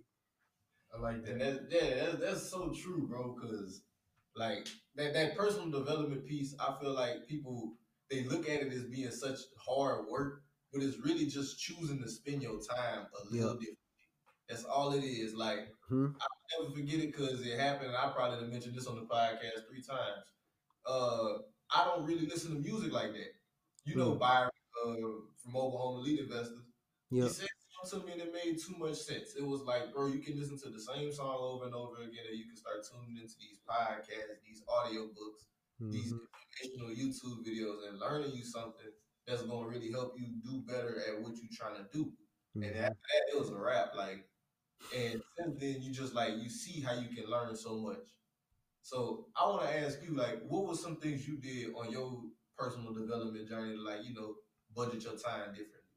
I like that. that, yeah, that's, that's so true, bro. Because like that that personal development piece, I feel like people they look at it as being such hard work, but it's really just choosing to spend your time a little Yeah. differently. That's all it is. Like Hmm? I'll never forget it because it happened. And I probably mentioned this on the podcast three times. Uh, I don't really listen to music like that. You know, Hmm. Byron uh, from Oklahoma Elite Investors. He Yep. said something to me that made too much sense. It was like, bro, you can listen to the same song over and over again, and you can start tuning into these podcasts, these audio books, these Mhm. informational YouTube videos, and learning you something that's going to really help you do better at what you're trying to do. And Mhm. after that, it was a wrap. Like, and since then, you just like you see how you can learn so much. So I want to ask you, like, what were some things you did on your personal development journey to, like, you know, budget your time differently?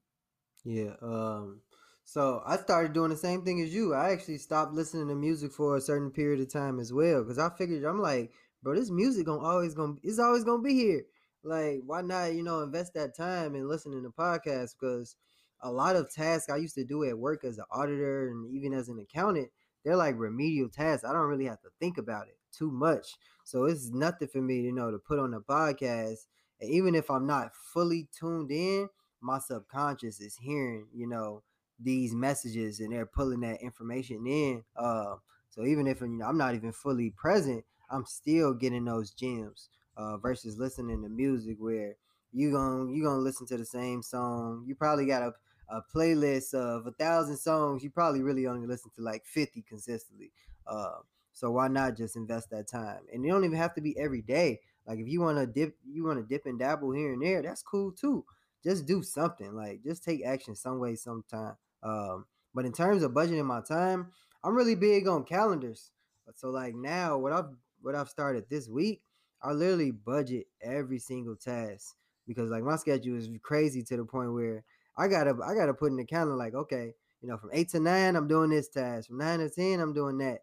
Yeah. Um. So I started doing the same thing as you. I actually stopped listening to music for a certain period of time as well because I figured I'm like, bro, this music gonna always gonna it's always gonna be here. Like, why not you know invest that time in listening to podcasts? Because a lot of tasks I used to do at work as an auditor and even as an accountant, they're like remedial tasks. I don't really have to think about it too much. So it's nothing for me, you know, to put on a podcast. And even if I'm not fully tuned in, my subconscious is hearing, you know, these messages and they're pulling that information in. Uh, so even if you know, I'm not even fully present, I'm still getting those gems. Uh, versus listening to music where you gonna you gonna listen to the same song. You probably got a, a playlist of a thousand songs. You probably really only listen to like 50 consistently. Uh, so why not just invest that time? And you don't even have to be every day. Like if you want to dip, you want to dip and dabble here and there. That's cool too. Just do something. Like just take action some way, sometime. Um, but in terms of budgeting my time, I'm really big on calendars. So like now, what I've what I've started this week, I literally budget every single task because like my schedule is crazy to the point where I gotta I gotta put in the calendar like okay, you know, from eight to nine I'm doing this task, from nine to ten I'm doing that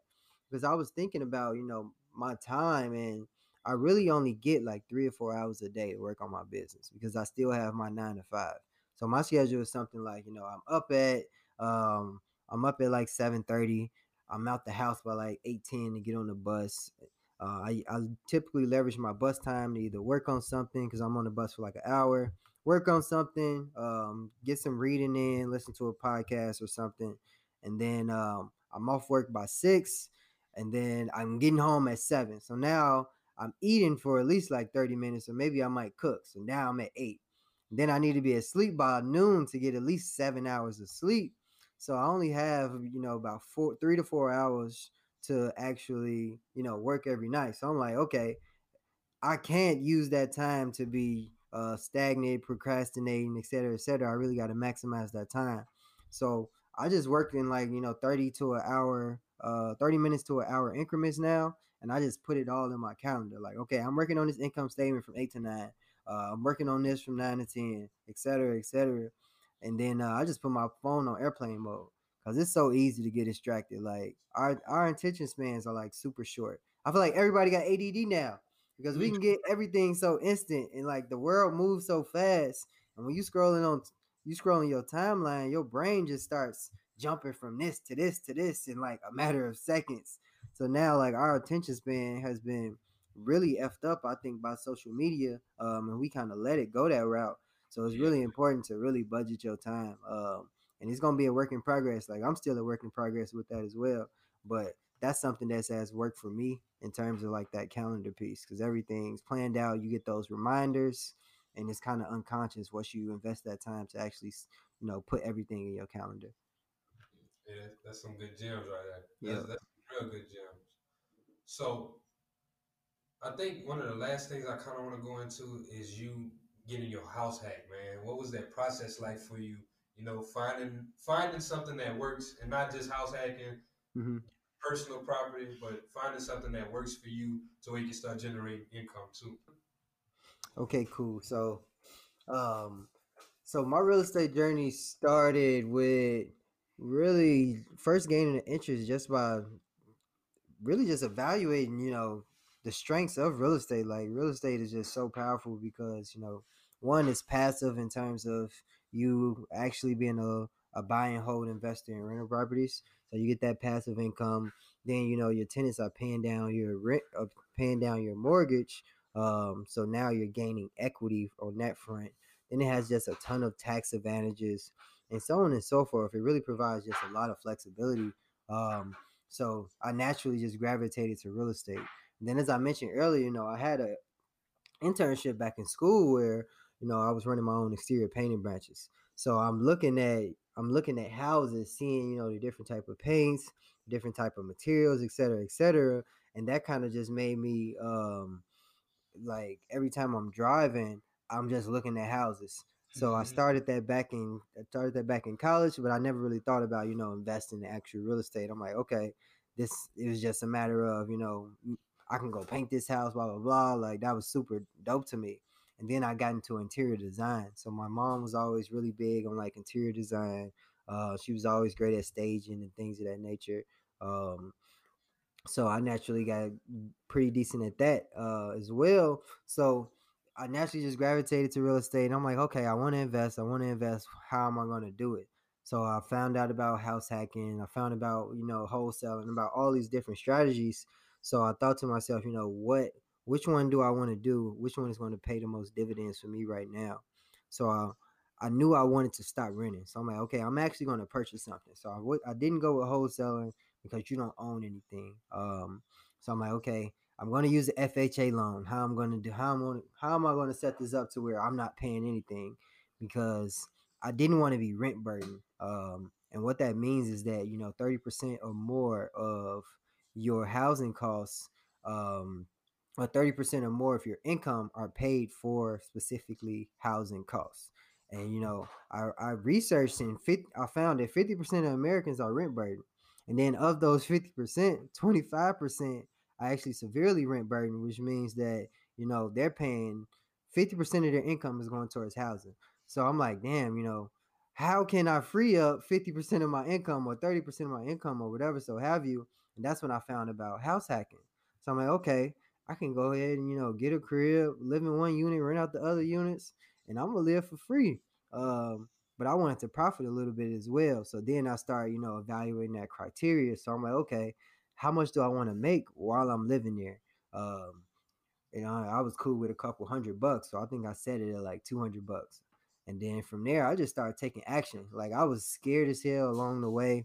because I was thinking about you know my time and I really only get like three or four hours a day to work on my business because I still have my nine to five. So my schedule is something like you know I'm up at um I'm up at like seven thirty. I'm out the house by like eight ten to get on the bus. Uh, I, I typically leverage my bus time to either work on something because I'm on the bus for like an hour, work on something, um, get some reading in, listen to a podcast or something, and then um, I'm off work by six, and then I'm getting home at seven. So now I'm eating for at least like 30 minutes, or maybe I might cook. So now I'm at eight. Then I need to be asleep by noon to get at least seven hours of sleep. So I only have, you know, about four, three to four hours to actually, you know, work every night. So I'm like, okay, I can't use that time to be uh, stagnant, procrastinating, et cetera, et cetera. I really got to maximize that time. So I just work in like, you know, 30 to an hour, uh, 30 minutes to an hour increments now. And I just put it all in my calendar. Like, okay, I'm working on this income statement from eight to nine. Uh, I'm working on this from nine to 10, et cetera, et cetera. And then uh, I just put my phone on airplane mode because it's so easy to get distracted. Like our, our attention spans are like super short. I feel like everybody got ADD now because we can get everything so instant and like the world moves so fast. And when you scrolling on you scrolling your timeline, your brain just starts jumping from this to this to this in like a matter of seconds. So now like our attention span has been really effed up, I think, by social media. Um, and we kind of let it go that route. So it's really important to really budget your time. Um, and it's gonna be a work in progress. Like I'm still a work in progress with that as well. But that's something that has worked for me in terms of like that calendar piece because everything's planned out. You get those reminders, and it's kind of unconscious once you invest that time to actually, you know, put everything in your calendar. Yeah, that's some good gems right there. Yeah. That's, that's real good gems. So, I think one of the last things I kind of want to go into is you getting your house hack, man. What was that process like for you? You know, finding finding something that works and not just house hacking, Mm-hmm. personal property, but finding something that works for you so you can start generating income too. Okay, cool. So, um, so my real estate journey started with really first gaining an interest just by really just evaluating, you know, the strengths of real estate. Like real estate is just so powerful because, you know, one is passive in terms of you actually being a, a buy and hold investor in rental properties. So you get that passive income. Then, you know, your tenants are paying down your rent, uh, paying down your mortgage. Um, so now you're gaining equity on that front. Then it has just a ton of tax advantages and so on and so forth. It really provides just a lot of flexibility. Um, so I naturally just gravitated to real estate. And then, as I mentioned earlier, you know, I had a internship back in school where you know I was running my own exterior painting branches. So I'm looking at I'm looking at houses, seeing you know the different type of paints, different type of materials, et cetera, et cetera, and that kind of just made me um like every time I'm driving, I'm just looking at houses. So I Mhm. started that back in I started that back in college, but I never really thought about you know investing in actual real estate. I'm like, okay, this it was just a matter of you know I can go paint this house, blah blah blah. Like that was super dope to me. And then I got into interior design. So my mom was always really big on like interior design. Uh, she was always great at staging and things of that nature. Um, so I naturally got pretty decent at that uh, as well. So I naturally just gravitated to real estate. And I'm like, okay, I want to invest. I want to invest. How am I going to do it? So I found out about house hacking. I found about you know wholesaling, about all these different strategies. So I thought to myself, you know, what, which one do I want to do? Which one is going to pay the most dividends for me right now? So I, I knew I wanted to stop renting. So I'm like, okay, I'm actually going to purchase something. So I w- I didn't go with wholesaling because you don't own anything. Um, so I'm like, okay, I'm going to use the FHA loan. How I'm going to do? How I'm going? How am I going to set this up to where I'm not paying anything? Because I didn't want to be rent burden. Um, and what that means is that you know, 30% or more of your housing costs, um, or 30% or more of your income are paid for specifically housing costs. And you know, I, I researched and fit, I found that 50% of Americans are rent burden. And then of those 50%, 25% are actually severely rent burden, which means that, you know, they're paying 50% of their income is going towards housing. So I'm like, damn, you know, how can I free up 50% of my income or 30% of my income or whatever, so have you? And that's when I found about house hacking. So I'm like, okay, I can go ahead and, you know, get a crib, live in one unit, rent out the other units, and I'm gonna live for free. Um, but I wanted to profit a little bit as well. So then I started, you know, evaluating that criteria. So I'm like, okay, how much do I want to make while I'm living there? Um, and I, I was cool with a couple hundred bucks, so I think I set it at like 200 bucks. And then from there, I just started taking action. Like I was scared as hell along the way,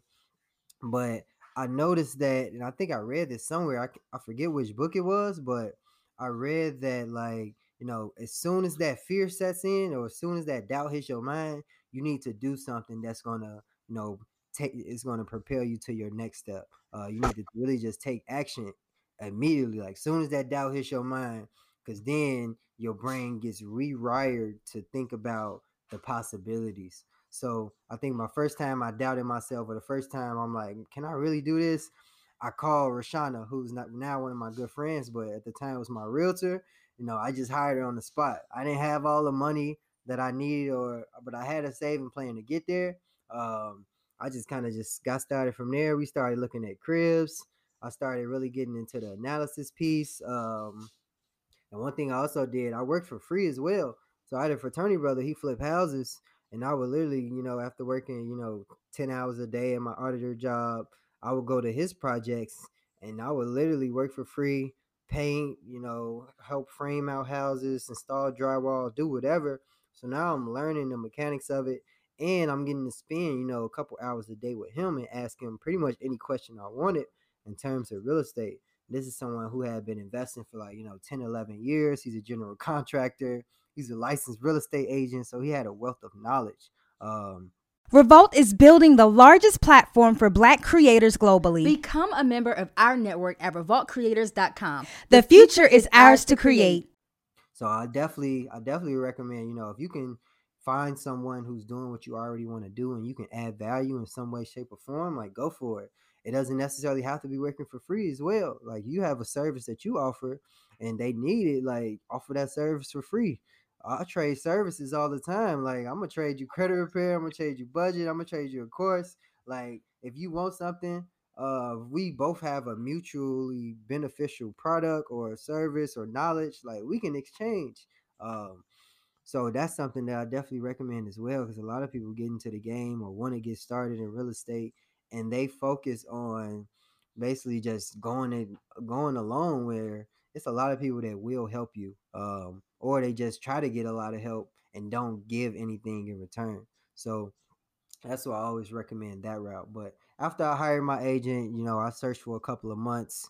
but I noticed that, and I think I read this somewhere. I, I forget which book it was, but I read that like you know, as soon as that fear sets in, or as soon as that doubt hits your mind, you need to do something that's gonna you know take is gonna propel you to your next step. Uh, you need to really just take action immediately, like soon as that doubt hits your mind, because then your brain gets rewired to think about the possibilities. So I think my first time I doubted myself, or the first time I'm like, can I really do this? I called Rashana, who's not now one of my good friends, but at the time was my realtor. You know, I just hired her on the spot. I didn't have all the money that I needed, or but I had a saving plan to get there. Um, I just kind of just got started from there. We started looking at cribs. I started really getting into the analysis piece. Um, and one thing I also did, I worked for free as well. So I had a fraternity brother, he flipped houses, and I would literally, you know, after working, you know, 10 hours a day in my auditor job, I would go to his projects and I would literally work for free, paint, you know, help frame out houses, install drywall, do whatever. So now I'm learning the mechanics of it and I'm getting to spend, you know, a couple hours a day with him and ask him pretty much any question I wanted in terms of real estate. This is someone who had been investing for like, you know, 10, 11 years. He's a general contractor. He's a licensed real estate agent. So he had a wealth of knowledge. Um, Revolt is building the largest platform for black creators globally. Become a member of our network at revoltcreators.com. the future is ours to create. So I definitely, I definitely recommend, you know, if you can find someone who's doing what you already want to do and you can add value in some way, shape, or form, like go for it. It doesn't necessarily have to be working for free as well. Like you have a service that you offer and they need it, like offer that service for free. I trade services all the time. Like I'm gonna trade you credit repair, I'm gonna trade you budget, I'm gonna trade you a course. Like if you want something, uh we both have a mutually beneficial product or service or knowledge, like we can exchange. Um so that's something that I definitely recommend as well because a lot of people get into the game or want to get started in real estate and they focus on basically just going and going alone where it's a lot of people that will help you um, or they just try to get a lot of help and don't give anything in return. So that's why I always recommend that route. But after I hired my agent, you know, I searched for a couple of months,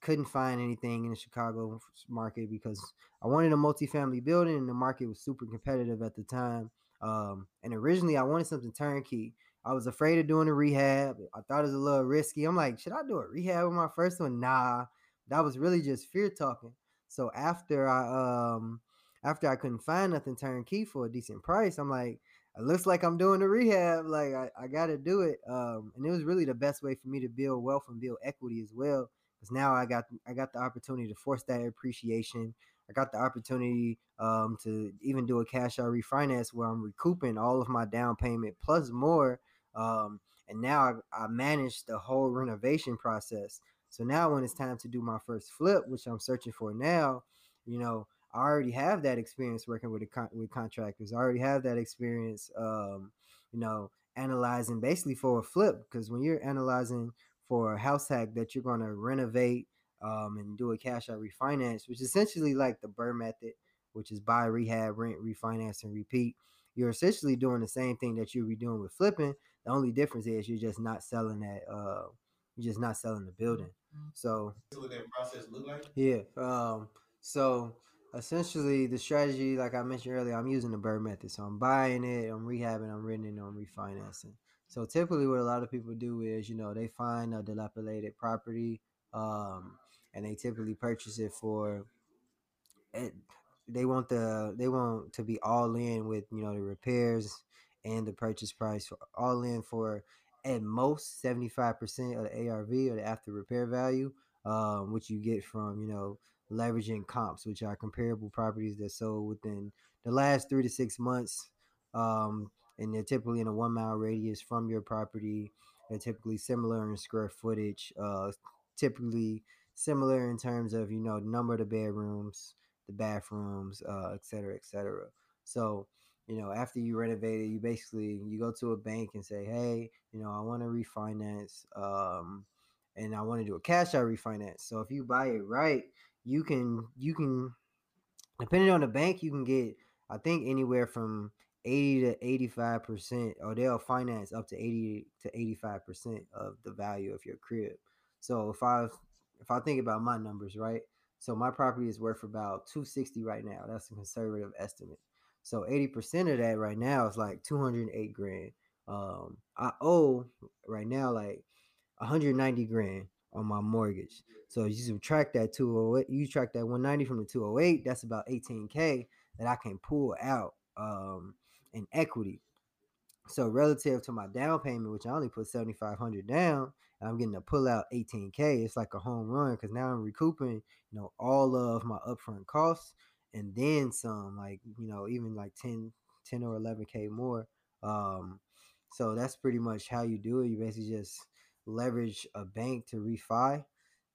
couldn't find anything in the Chicago market because I wanted a multifamily building and the market was super competitive at the time. Um, and originally I wanted something turnkey. I was afraid of doing a rehab. I thought it was a little risky. I'm like, should I do a rehab with my first one? Nah, that was really just fear talking. So after I um after I couldn't find nothing turnkey for a decent price, I'm like, it looks like I'm doing a rehab. Like I, I got to do it. Um, and it was really the best way for me to build wealth and build equity as well. Because now I got I got the opportunity to force that appreciation. I got the opportunity um, to even do a cash out refinance where I'm recouping all of my down payment plus more. Um, and now I, I manage the whole renovation process. So now when it's time to do my first flip, which I'm searching for now, you know, I already have that experience working with con- with contractors. I already have that experience, um, you know, analyzing basically for a flip. Because when you're analyzing for a house hack that you're going to renovate um, and do a cash out refinance, which is essentially like the BRRRR method, which is buy, rehab, rent, refinance, and repeat. You're essentially doing the same thing that you'll be doing with flipping. The only difference is you're just not selling that. Uh, you're just not selling the building. So what that process look like. yeah. Um, so essentially the strategy, like I mentioned earlier, I'm using the BRRRR method. So I'm buying it, I'm rehabbing, I'm renting, I'm refinancing. So typically what a lot of people do is, you know, they find a dilapidated property, um, and they typically purchase it for it, they want the they want to be all in with you know the repairs and the purchase price all in for at most 75% of the ARV or the after repair value um, which you get from you know leveraging comps which are comparable properties that sold within the last three to six months um, and they're typically in a one mile radius from your property they're typically similar in square footage uh, typically similar in terms of you know number of the bedrooms the bathrooms, uh, et cetera, et cetera. So, you know, after you renovate it, you basically you go to a bank and say, hey, you know, I want to refinance, um, and I want to do a cash out refinance. So if you buy it right, you can you can depending on the bank, you can get I think anywhere from 80 to 85 percent, or they'll finance up to 80 to 85 percent of the value of your crib. So if I if I think about my numbers, right? So my property is worth about 260 right now. That's a conservative estimate. So 80% of that right now is like 208 grand. Um, I owe right now like 190 grand on my mortgage. So you subtract that 208, you track that 190 from the 208, that's about 18k that I can pull out um in equity. So relative to my down payment, which I only put 7,500 down, and I'm getting to pull out 18k. It's like a home run because now I'm recouping, you know, all of my upfront costs and then some, like you know, even like 10, 10 or 11k more. Um, so that's pretty much how you do it. You basically just leverage a bank to refi,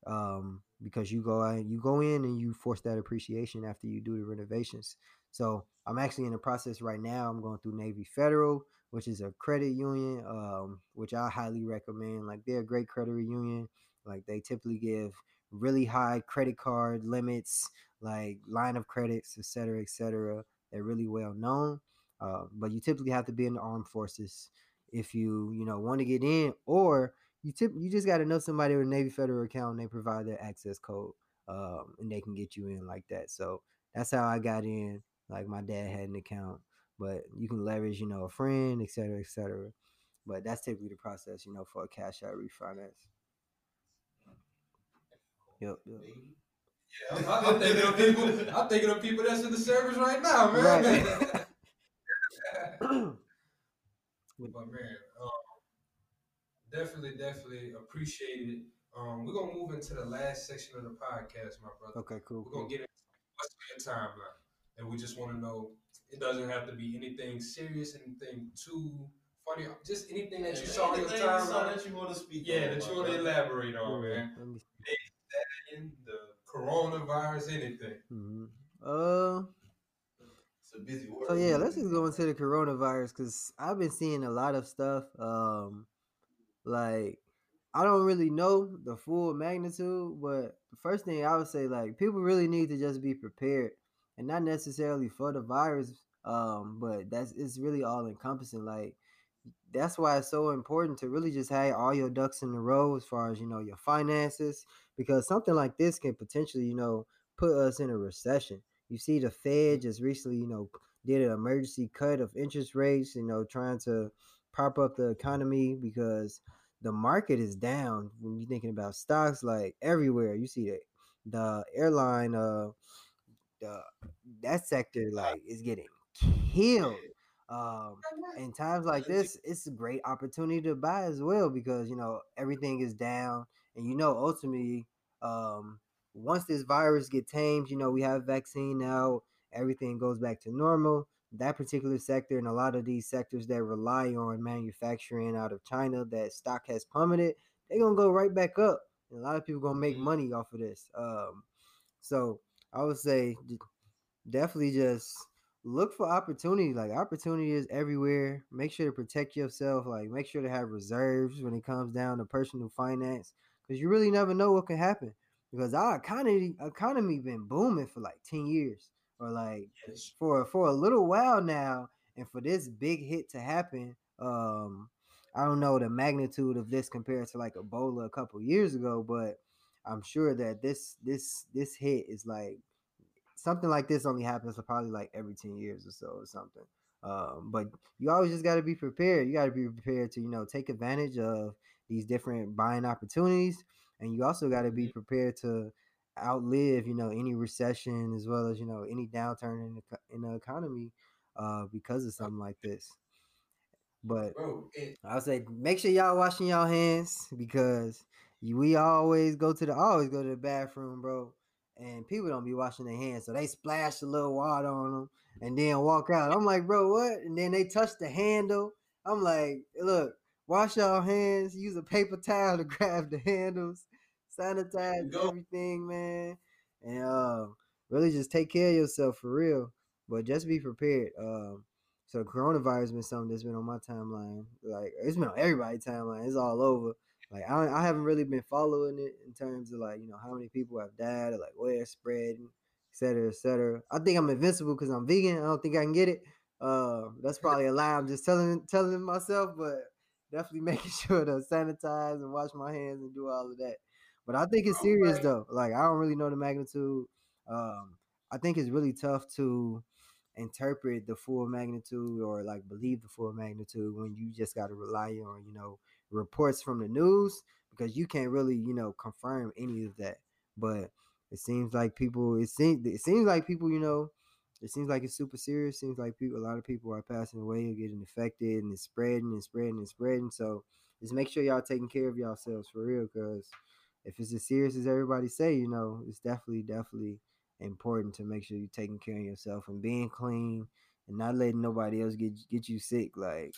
um, because you go out, you go in and you force that appreciation after you do the renovations. So I'm actually in the process right now. I'm going through Navy Federal, which is a credit union, um, which I highly recommend. Like they're a great credit union. Like they typically give really high credit card limits, like line of credits, et cetera, et cetera. They're really well known. Uh, but you typically have to be in the armed forces if you, you know, want to get in, or you tip you just got to know somebody with a Navy Federal account and they provide their access code, um, and they can get you in like that. So that's how I got in. Like my dad had an account, but you can leverage, you know, a friend, etc cetera, et cetera. But that's typically the process, you know, for a cash out refinance. Yep. yep. Yeah, I'm, I'm thinking of people. I'm thinking of people that's in the service right now, man. Right. but man, um, definitely, definitely appreciate it. Um, we're gonna move into the last section of the podcast, my brother. Okay, cool. We're gonna get into what's your timeline, and we just want to know. It doesn't have to be anything serious, anything too funny, just anything that you saw on your Anything you saw timeline. that you want to speak Yeah, on, that you want to elaborate on, Yeah, man. let me- the coronavirus, anything. mhm. Uh, It's a busy world. So yeah, let's just go into the coronavirus because I've been seeing a lot of stuff. Um, like I don't really know the full magnitude, but the first thing I would say, like people really need to just be prepared, and not necessarily for the virus. Um, but that's it's really all encompassing. Like that's why it's so important to really just have all your ducks in a row as far as you know your finances, because something like this can potentially, you know, put us in a recession. You see, the Fed just recently, you know, did an emergency cut of interest rates, you know, trying to prop up the economy because the market is down when you're thinking about stocks like everywhere. You see that the airline uh the that sector like is getting killed. Um in times like this, it's a great opportunity to buy as well because you know everything is down, and you know ultimately, um, once this virus get tamed, you know we have vaccine now, everything goes back to normal. That particular sector and a lot of these sectors that rely on manufacturing out of China, that stock has plummeted, they're gonna go right back up, and a lot of people gonna make money off of this. Um, so I would say definitely just look for opportunity. Like opportunity is everywhere. Make sure to protect yourself. Like make sure to have reserves when it comes down to personal finance, because you really never know what can happen. Because our economy economy been booming for like ten years, or like for for a little while now, and for this big hit to happen, um, I don't know the magnitude of this compared to like Ebola a couple years ago, but I'm sure that this this this hit is like something like this only happens for probably like every 10 years or so or something. Um, but you always just got to be prepared. You got to be prepared to, you know, take advantage of these different buying opportunities. And you also got to be prepared to outlive, you know, any recession as well as, you know, any downturn in the, in the economy uh, because of something like this. But I'll say make sure y'all washing y'all hands because we always go to the always go to the bathroom, bro. And people don't be washing their hands, so they splash a little water on them and then walk out. I'm like, bro, what? And then they touch the handle. I'm like, look, wash y'all hands. Use a paper towel to grab the handles. Sanitize everything, man, and uh, really just take care of yourself for real. But just be prepared. Um, so coronavirus has been something that's been on my timeline. Like it's been on everybody's timeline. It's all over. Like I, I haven't really been following it in terms of like you know how many people have died or like where it's spreading, et cetera, et cetera. I think I'm invincible because I'm vegan. I don't think I can get it. Uh, that's probably a lie. I'm just telling telling myself, but definitely making sure to sanitize and wash my hands and do all of that. But I think it's serious though. Like I don't really know the magnitude. Um, I think it's really tough to interpret the full magnitude or like believe the full magnitude when you just got to rely on you know reports from the news because you can't really you know confirm any of that. But it seems like people. It seems it seems like people. You know, it seems like it's super serious. It Seems like people. A lot of people are passing away or getting infected, and it's spreading and spreading and spreading. So just make sure y'all taking care of yourselves for real, because if it's as serious as everybody say, you know, it's definitely definitely important to make sure you're taking care of yourself and being clean and not letting nobody else get get you sick. Like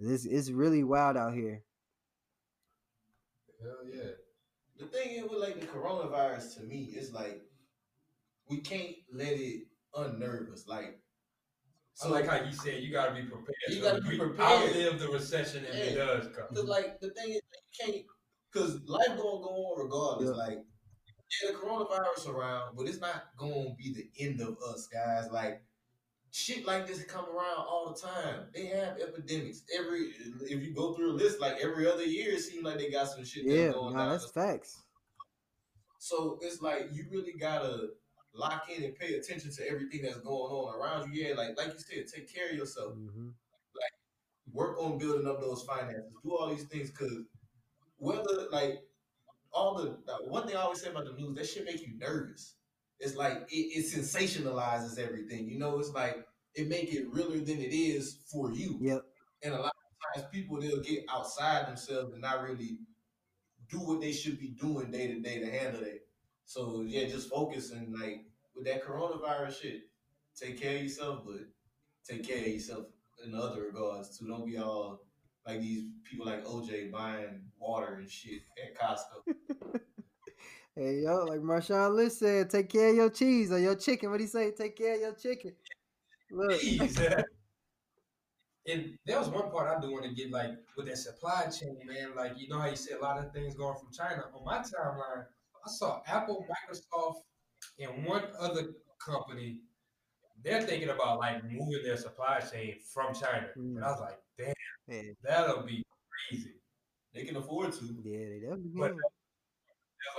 this, it's really wild out here. Hell yeah. The thing is with like the coronavirus to me, is like we can't let it unnerve us. Like I like how you said you gotta be prepared. You so gotta be we prepared. Outlive the recession if it does come. Cause like the thing is, you can't, cause life gonna go on regardless. Yeah. Like, yeah, the coronavirus around, but it's not gonna be the end of us, guys. Like, shit like this come around all the time. They have epidemics every. If you go through a list, like every other year, it seems like they got some shit Yeah, that's going nah, that's facts. So it's like you really gotta lock in and pay attention to everything that's going on around you. Yeah, like like you said, take care of yourself. hmm work on building up those finances, do all these things because whether like all the like, one thing I always say about the news, that shit make you nervous. It's like it, it sensationalizes everything. You know, it's like it make it realer than it is for you. Yep. And a lot of times people they'll get outside themselves and not really do what they should be doing day to day to handle it. So yeah, just focus and like with that coronavirus shit, take care of yourself, but take care of yourself in other regards too. Don't be all like these people like OJ buying water and shit at Costco. Hey yo, like Marshawn Lynch said, take care of your cheese or your chicken. What do he say? Take care of your chicken. Look. And there was one part I do want to get like with that supply chain, man. Like you know how you see a lot of things going from China. On my timeline, I saw Apple, Microsoft, and one other company. They're thinking about like moving their supply chain from China, Mm. and I was like, damn, yeah, that'll be crazy. They can afford to. yeah, they definitely But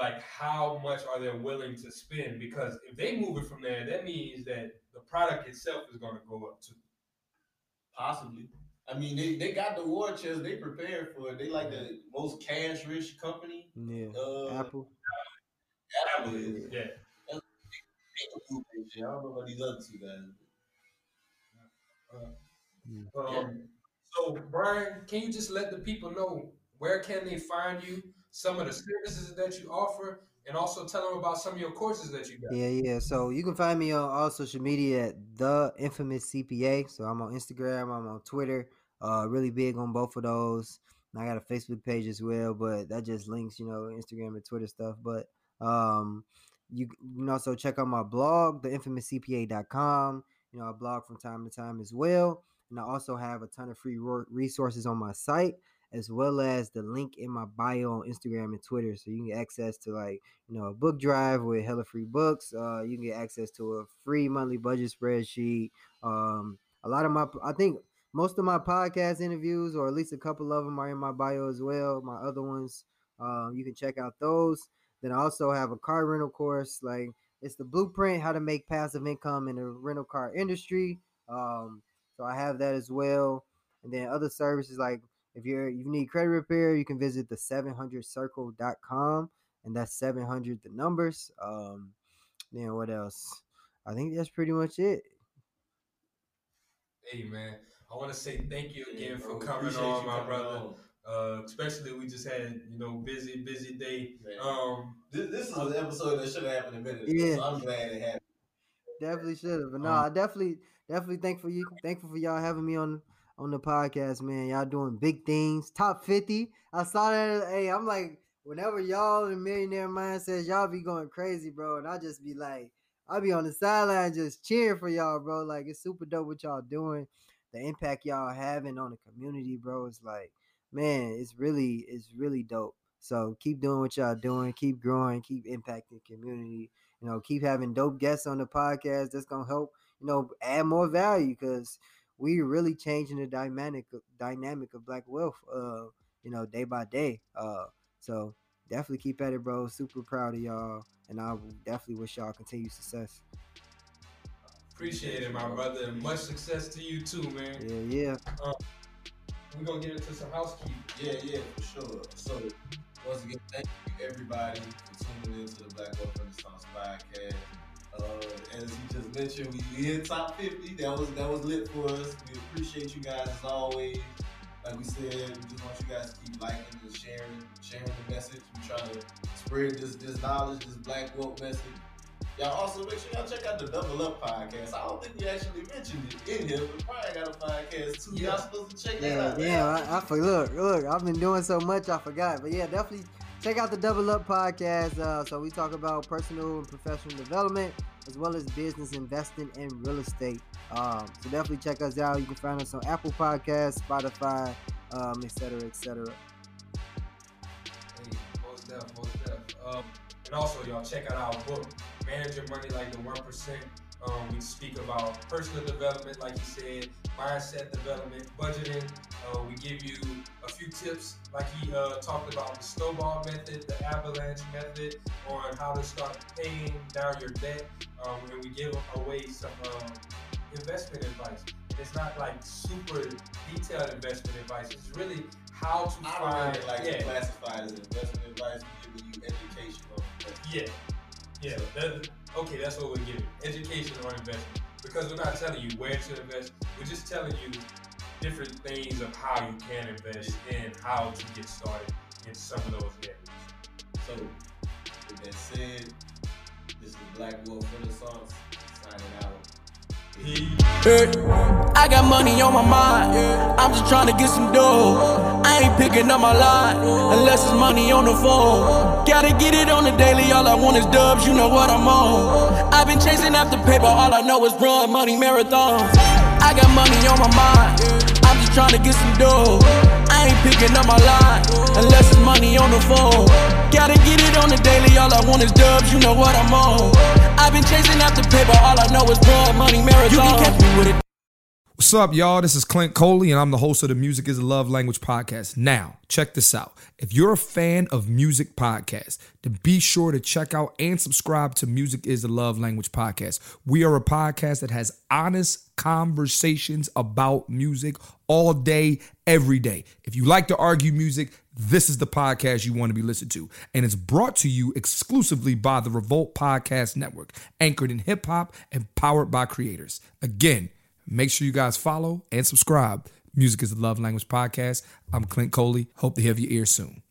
like, how much are they willing to spend? Because if they move it from there, that means that the product itself is going to go up too. Possibly. I mean, they, they got the war chest. They prepared for it. They like the most cash rich company. Yeah, Uh, Apple. Apple is. Yeah. They can move that shit. I don't know about these other two guys. Um, so, Brian, can you just let the people know where can they find you, some of the services that you offer, and also tell them about some of your courses that you got? Yeah, yeah. So you can find me on all social media at the infamous CPA. So I'm on Instagram, I'm on Twitter. Uh, really big on both of those. And I got a Facebook page as well, but that just links, you know, Instagram and Twitter stuff. But um, you, you can also check out my blog, theinfamouscpa.com. You know, I blog from time to time as well. And I also have a ton of free resources on my site, as well as the link in my bio on Instagram and Twitter. So you can get access to like you know, a book drive with hella free books. Uh, you can get access to a free monthly budget spreadsheet. Um, a lot of my, I think most of my podcast interviews, or at least a couple of them, are in my bio as well. My other ones, um, you can check out those. Then I also have a car rental course. Like it's the blueprint how to make passive income in the rental car industry. Um, so I have that as well. And then other services like if you're you need credit repair, you can visit the 700circle.com and that's 700 the numbers um then what else i think that's pretty much it Hey, man, I want to say thank you again Yeah, for bro, coming on, you my coming brother. on. Uh, especially we just had, you know, busy, busy day. Um, This, this is an episode that should have happened a minute ago, Yeah. so I'm glad it happened. definitely should have but no Um, i definitely definitely thankful you thankful for y'all having me on on the podcast man. Y'all doing big things. Top 50 i saw that hey i'm like whenever y'all in millionaire mindsets y'all be going crazy bro. And i just be like i'll be on the sideline just cheering for y'all bro. Like it's super dope what y'all doing the impact y'all having on the community bro. It's like man it's really it's really dope. So keep doing what y'all doing. Keep growing. Keep impacting community. You know keep having dope guests on the podcast that's gonna help you know add more value because we really changing the dynamic dynamic of black wealth uh you know day by day uh so definitely keep at it bro super proud of y'all and i definitely wish y'all continued success Appreciate it, my brother, and much success to you too, man. yeah yeah Um, we're gonna get into some housekeeping. Yeah, yeah, for sure. So, once again, thank you everybody for tuning in to the Black Wealth Renaissance podcast. Uh, as you just mentioned, we we in top 50. That was that was lit for us. We appreciate you guys as always. Like we said, we just want you guys to keep liking and sharing, sharing the message. We trying to spread this this knowledge, this Black Wealth message. Y'all also make sure y'all check out the Double Up podcast. I don't think we actually mentioned it in here, but we probably got a podcast too. Y'all supposed to check that Yeah, out. yeah. I, I for, look, look. I've been doing so much, I forgot. But yeah, definitely check out the Double Up podcast. Uh, so we talk about personal and professional development, as well as business investing and real estate. Um, so definitely check us out. You can find us on Apple Podcasts, Spotify, um, et cetera, et cetera. Um, and also, y'all check out our book, Manage Your Money Like the One Percent. Um, we speak about personal development, like you said, mindset development, budgeting. Uh, we give you a few tips, like he uh, talked about the snowball method, the avalanche method, on how to start paying down your debt. Um, and we give away some um, investment advice. It's not like super detailed investment advice. It's really how to I find. really like yeah, it as investment advice. We're giving you educational. Yeah, yeah. That, okay, that's what we're giving: education on investment. Because we're not telling you where to invest. We're just telling you different things of how you can invest and how to get started in some of those areas. So, with that said, this is Black Wealth Renaissance signing out. Hey, I got money on my mind. I'm just trying to get some dough. I ain't picking up my line unless it's money on the phone. Gotta get it on the daily. All I want is dubs. You know what I'm on. I've been chasing after paper. All I know is run money marathon. I got money on my mind. Trying to get some dough. I ain't picking up my line unless it's money on the phone. Gotta get it on the daily. All I want is dubs. You know what I'm on. I've been chasing after paper. All I know is run money marathons. You can catch me with it. What's up, y'all? This is Clint Coley, and I'm the host of the Music is a Love Language podcast. Now, check this out. If you're a fan of music podcasts, then be sure to check out and subscribe to Music is a Love Language podcast. We are a podcast that has honest conversations about music all day, every day. If you like to argue music, this is the podcast you want to be listened to. And it's brought to you exclusively by the Revolt Podcast Network, anchored in hip hop and powered by creators. Again, Make sure you guys follow and subscribe. Music is the Love Language Podcast. I'm Clint Coley. Hope to have your ear soon.